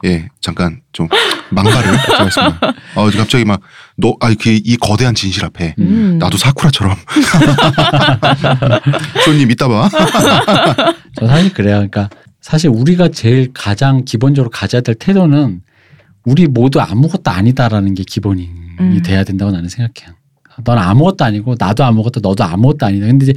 예 잠깐 좀 망발을 하겠습니다. 아 갑자기 막너 아니 그이 거대한 진실 앞에 음. 나도 사쿠라처럼 시호님 이따 봐. 저 사실 그래요. 그러니까 사실 우리가 제일 가장 기본적으로 가져야 될 태도는 우리 모두 아무것도 아니다라는 게 기본이 음. 돼야 된다고 나는 생각해요. 넌 아무것도 아니고 나도 아무것도 너도 아무것도 아니다. 근데 이제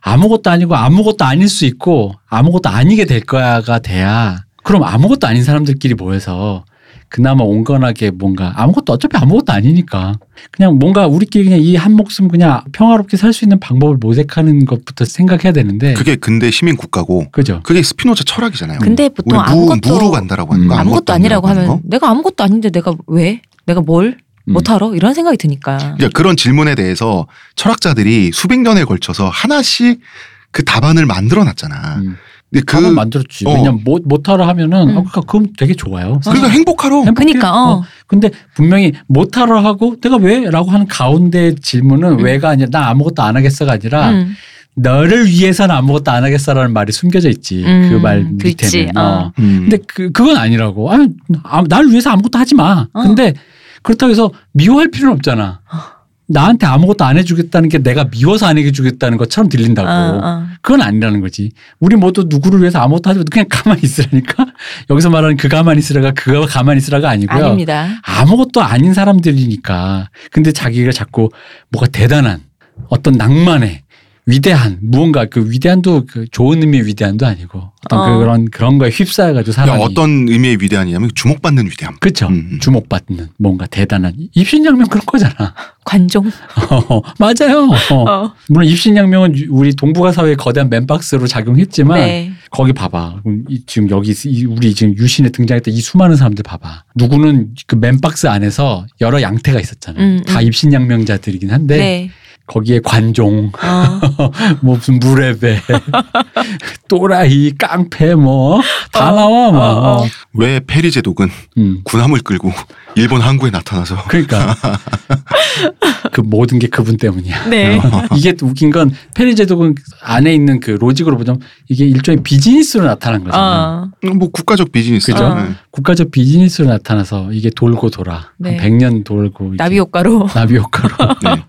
아무것도 아니고 아무것도 아닐 수 있고 아무것도 아니게 될 거야가 돼야 그럼 아무것도 아닌 사람들끼리 모여서 그나마 온건하게 뭔가 아무것도 어차피 아무것도 아니니까 그냥 뭔가 우리끼리 그냥 이 한 목숨 그냥 평화롭게 살 수 있는 방법을 모색하는 것부터 생각해야 되는데 그게 근대 시민 국가고 그죠? 그게 스피노자 철학이잖아요. 근데 보통 무, 아무것도- 무로 간다라고 하는 거 음. 아무것도 아니라고 하는 하면 거? 내가 아무것도 아닌데 내가 왜? 내가 뭘? 음. 못하러? 이런 생각이 드니까. 그러니까 그런 질문에 대해서 철학자들이 수백 년에 걸쳐서 하나씩 그 답안을 만들어 놨잖아. 음. 근데 그 답은 만들었지. 어. 왜냐면 못 못하러 하면은 음. 어, 그러니까 그럼 되게 좋아요. 그러니까 행복하러 행복해. 그니까, 어. 근데 분명히 못하러 하고 내가 왜라고 하는 가운데 질문은 음. 왜가 아니라 나 아무것도 안 하겠어가 아니라 음. 너를 위해서는 아무것도 안 하겠어라는 말이 숨겨져 있지. 음, 그말 그치, 밑에는. 어. 어. 음. 근데 그 그건 아니라고. 아니, 아, 나를 위해서 아무것도 하지 마. 어. 근데 그렇다고 해서 미워할 필요는 없잖아. 나한테 아무것도 안 해주겠다는 게 내가 미워서 안 해주겠다는 것처럼 들린다고. 어, 어. 그건 아니라는 거지. 우리 모두 누구를 위해서 아무것도 하지 말고 그냥 가만히 있으라니까. 여기서 말하는 그 가만히 있으라가 그거 가만히 있으라가 아니고요. 아닙니다. 아무것도 아닌 사람들이니까. 근데 자기가 자꾸 뭐가 대단한 어떤 낭만에 위대한 무언가 그 위대한도 그 좋은 의미의 위대한도 아니고 어떤 어. 그런 그런 거에 휩싸여가지고 그러니까 사람이 어떤 의미의 위대함이냐면 주목받는 위대함. 그렇죠 음, 음. 주목받는 뭔가 대단한 입신양명 그런 거잖아 관종. 어, 맞아요 어. 어. 물론 입신양명은 우리 동북아 사회의 거대한 맨박스로 작용했지만 네. 거기 봐봐. 지금 여기 이- 우리 지금 유신에 등장했던 이 수많은 사람들 봐봐. 누구는 그 맨박스 안에서 여러 양태가 있었잖아. 음, 다 음. 입신양명자들이긴 한데 네. 거기에 관종, 어. 뭐 무슨 무뢰배, 또라이, 깡패 뭐다 어, 나와 막. 어, 어. 왜 페리 제독은 음. 군함을 끌고 일본 항구에 나타나서 그러니까 그 모든 게 그분 때문이야. 네. 이게 또 웃긴 건 페리 제독은 안에 있는 그 로직으로 보자면 이게 일종의 비즈니스로 나타난 거잖아. 어. 뭐 국가적 비즈니스. 그죠? 네. 국가적 비즈니스로 나타나서 이게 돌고 돌아 네. 한 100년 돌고 나비 효과로. 나비 효과로 네.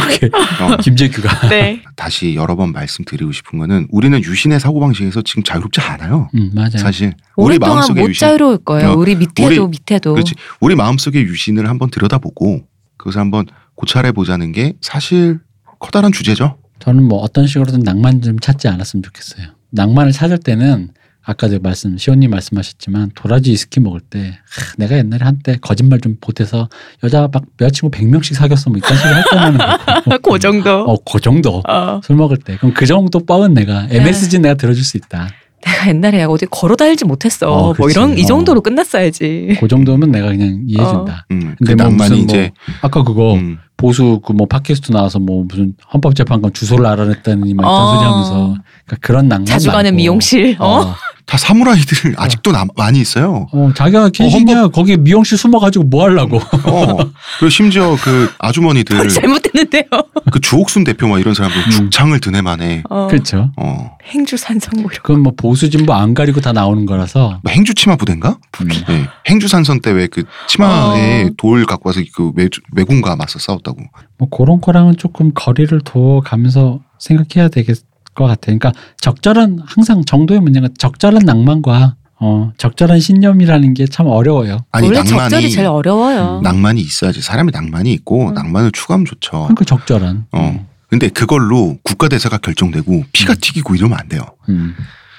그게 어, 김재규가 네. 다시 여러 번 말씀드리고 싶은 거는 우리는 유신의 사고 방식에서 지금 자유롭지 않아요. 음, 맞아요. 사실 우리 마음속에 못 유신, 자유로울 거예요. 어, 우리 밑에도 우리- 밑에도. 그렇지. 우리 마음속에 유신을 한번 들여다보고 그것을 한번 고찰해 보자는 게 사실 커다란 주제죠. 저는 뭐 어떤 식으로든 낭만 좀 찾지 않았으면 좋겠어요. 낭만을 찾을 때는 아까도 말씀 시온님 말씀하셨지만 도라지 위스키 먹을 때 하, 내가 옛날에 한때 거짓말 좀 보태서 여자 막 여자친구 100명씩 사귀었어 뭐 이딴 식으로 할 때는 그 정도. 어, 그 정도 어. 술 먹을 때 그럼 그 정도 뻥은 내가 MSG 는 내가 들어줄 수 있다. 내가 옛날에 어디 걸어 다니지 못했어. 어, 뭐. 이런 이 어. 정도로 끝났어야지. 그 정도면 내가 그냥 이해해준다. 음, 근데 그 뭐 무슨 뭐 이제 아까 그거 음, 보수 그 뭐 팟캐스트 나와서 뭐 무슨 헌법재판관 주소를 알아냈다니 막 이딴 어. 소리 하면서 그러니까 그런 낭만 자주 가는 말고. 미용실. 어? 어. 다 사무라이들 아직도 남, 많이 있어요. 어, 자기가 켄신이야 거기 미용실 숨어가지고 뭐 하려고 어. 그리고 심지어 그 아주머니들 잘못됐는데요. 그 주옥순 대표 막 이런 사람들 음. 죽창을 드네 만에 어. 그렇죠 어. 행주 산성 뭐 이런. 그건 뭐 보수 진보 안 가리고 다 나오는 거라서 뭐 행주 치마 부대인가? 음. 네. 행주 산선 때 왜 그 치마에 어. 돌 갖고 와서 그 외, 외군과 맞서 싸웠다고. 뭐 그런 거랑은 조금 거리를 둬 가면서 생각해야 되겠 것 같아 그러니까 적절한 항상 정도의 문제가 적절한 낭만과 어, 적절한 신념이라는 게 참 어려워요 아니 원래 낭만이 적절이 제일 어려워요. 낭만이 있어야지 사람이 낭만이 있고 음. 낭만을 추구하면 좋죠. 그러니까 적절한 어. 근데 그걸로 국가 대사가 결정되고 피가 튀기고 이러면 안 돼요. 음.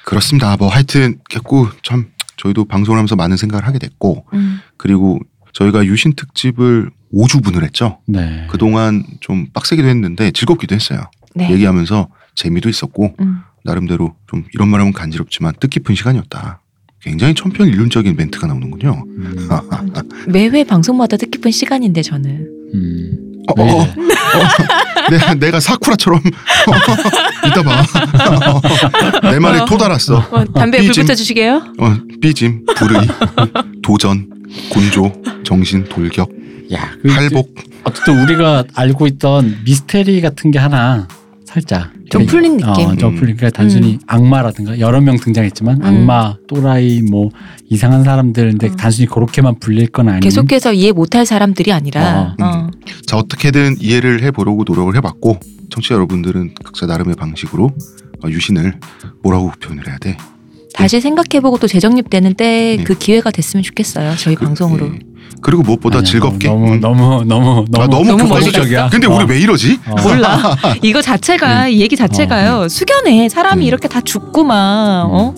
그렇습니다. 뭐 하여튼 됐고 참 저희도 방송을 하면서 많은 생각을 하게 됐고 음. 그리고 저희가 유신 특집을 5주분을 했죠. 네 그동안 좀 빡세기도 했는데 즐겁기도 했어요. 네. 얘기하면서 재미도 있었고 음. 나름대로 좀 이런 말하면 간지럽지만 뜻깊은 시간이었다. 굉장히 천편일률적인 멘트가 나오는군요. 음. 매회 방송마다 뜻깊은 시간인데 저는. 음. 어, 왜 어? 어. 내가, 내가 사쿠라처럼 이따 봐. 내 말에 어. 토 달았어. 어, 담배 불. 붙여주시게요? 어, 삐짐, 불의, 도전, 곤조, 정신, 돌격, 야, 그 할복. 어쨌든 우리가 알고 있던 미스테리 같은 게 하나 살짝 좀 풀린 느낌. 어, 좀 음. 풀린 그러니까 단순히 악마라든가 여러 명 등장했지만 음. 악마, 또라이, 뭐 이상한 사람들인데 음. 단순히 그렇게만 불릴 건 아닌 계속해서 이해 못할 사람들이 아니라. 어. 어. 자, 어떻게든 이해를 해보려고 노력을 해봤고, 청취자 여러분들은 각자 나름의 방식으로 어, 유신을 뭐라고 표현을 해야 돼? 다시 생각해보고 또 재정립되는 때 네. 그 기회가 됐으면 좋겠어요. 저희 방송으로. 예. 그리고 무엇보다 아니야, 즐겁게. 너무 음. 너무 너무 너무 아, 너무 너무 극단적이야. 근데 어. 우리 왜 이러지? 어. 몰라. 이거 자체가 이 얘기 자체가요. 숙연해. 사람이 음. 이렇게 다 죽고 막 어?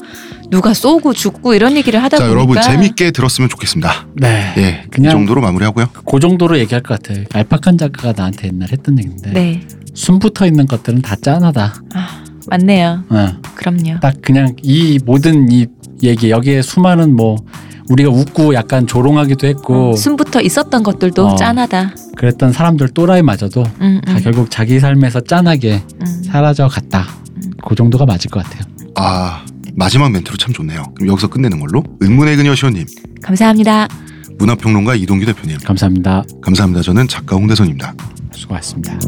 누가 쏘고 죽고 이런 얘기를 하다 자 보니까 여러분 재밌게 들었으면 좋겠습니다. 네. 예, 그냥- 이 정도로 마무리하고요. 그 정도로 얘기할 것 같아요. 알파칸 작가가 나한테 옛날 했던 얘기인데 네. 숨 붙어 있는 것들은 다 짠하다. 아, 맞네요. 어. 그럼요. 딱 그냥 이 모든 이 얘기 여기에 수많은 뭐 우리가 웃고 약간 조롱하기도 했고 숨부터 있었던 것들도 어. 짠하다. 그랬던 사람들 또라이마저도 음, 다 음, 결국 자기 삶에서 짠하게 음. 사라져 갔다. 그 정도가 맞을 것 같아요. 아 마지막 멘트로 참 좋네요. 그럼 여기서 끝내는 걸로 은문의 그녀 시호님, 감사합니다. 문화평론가 이동규 대표님 감사합니다. 감사합니다. 저는 작가 홍대선입니다. 수고하셨습니다.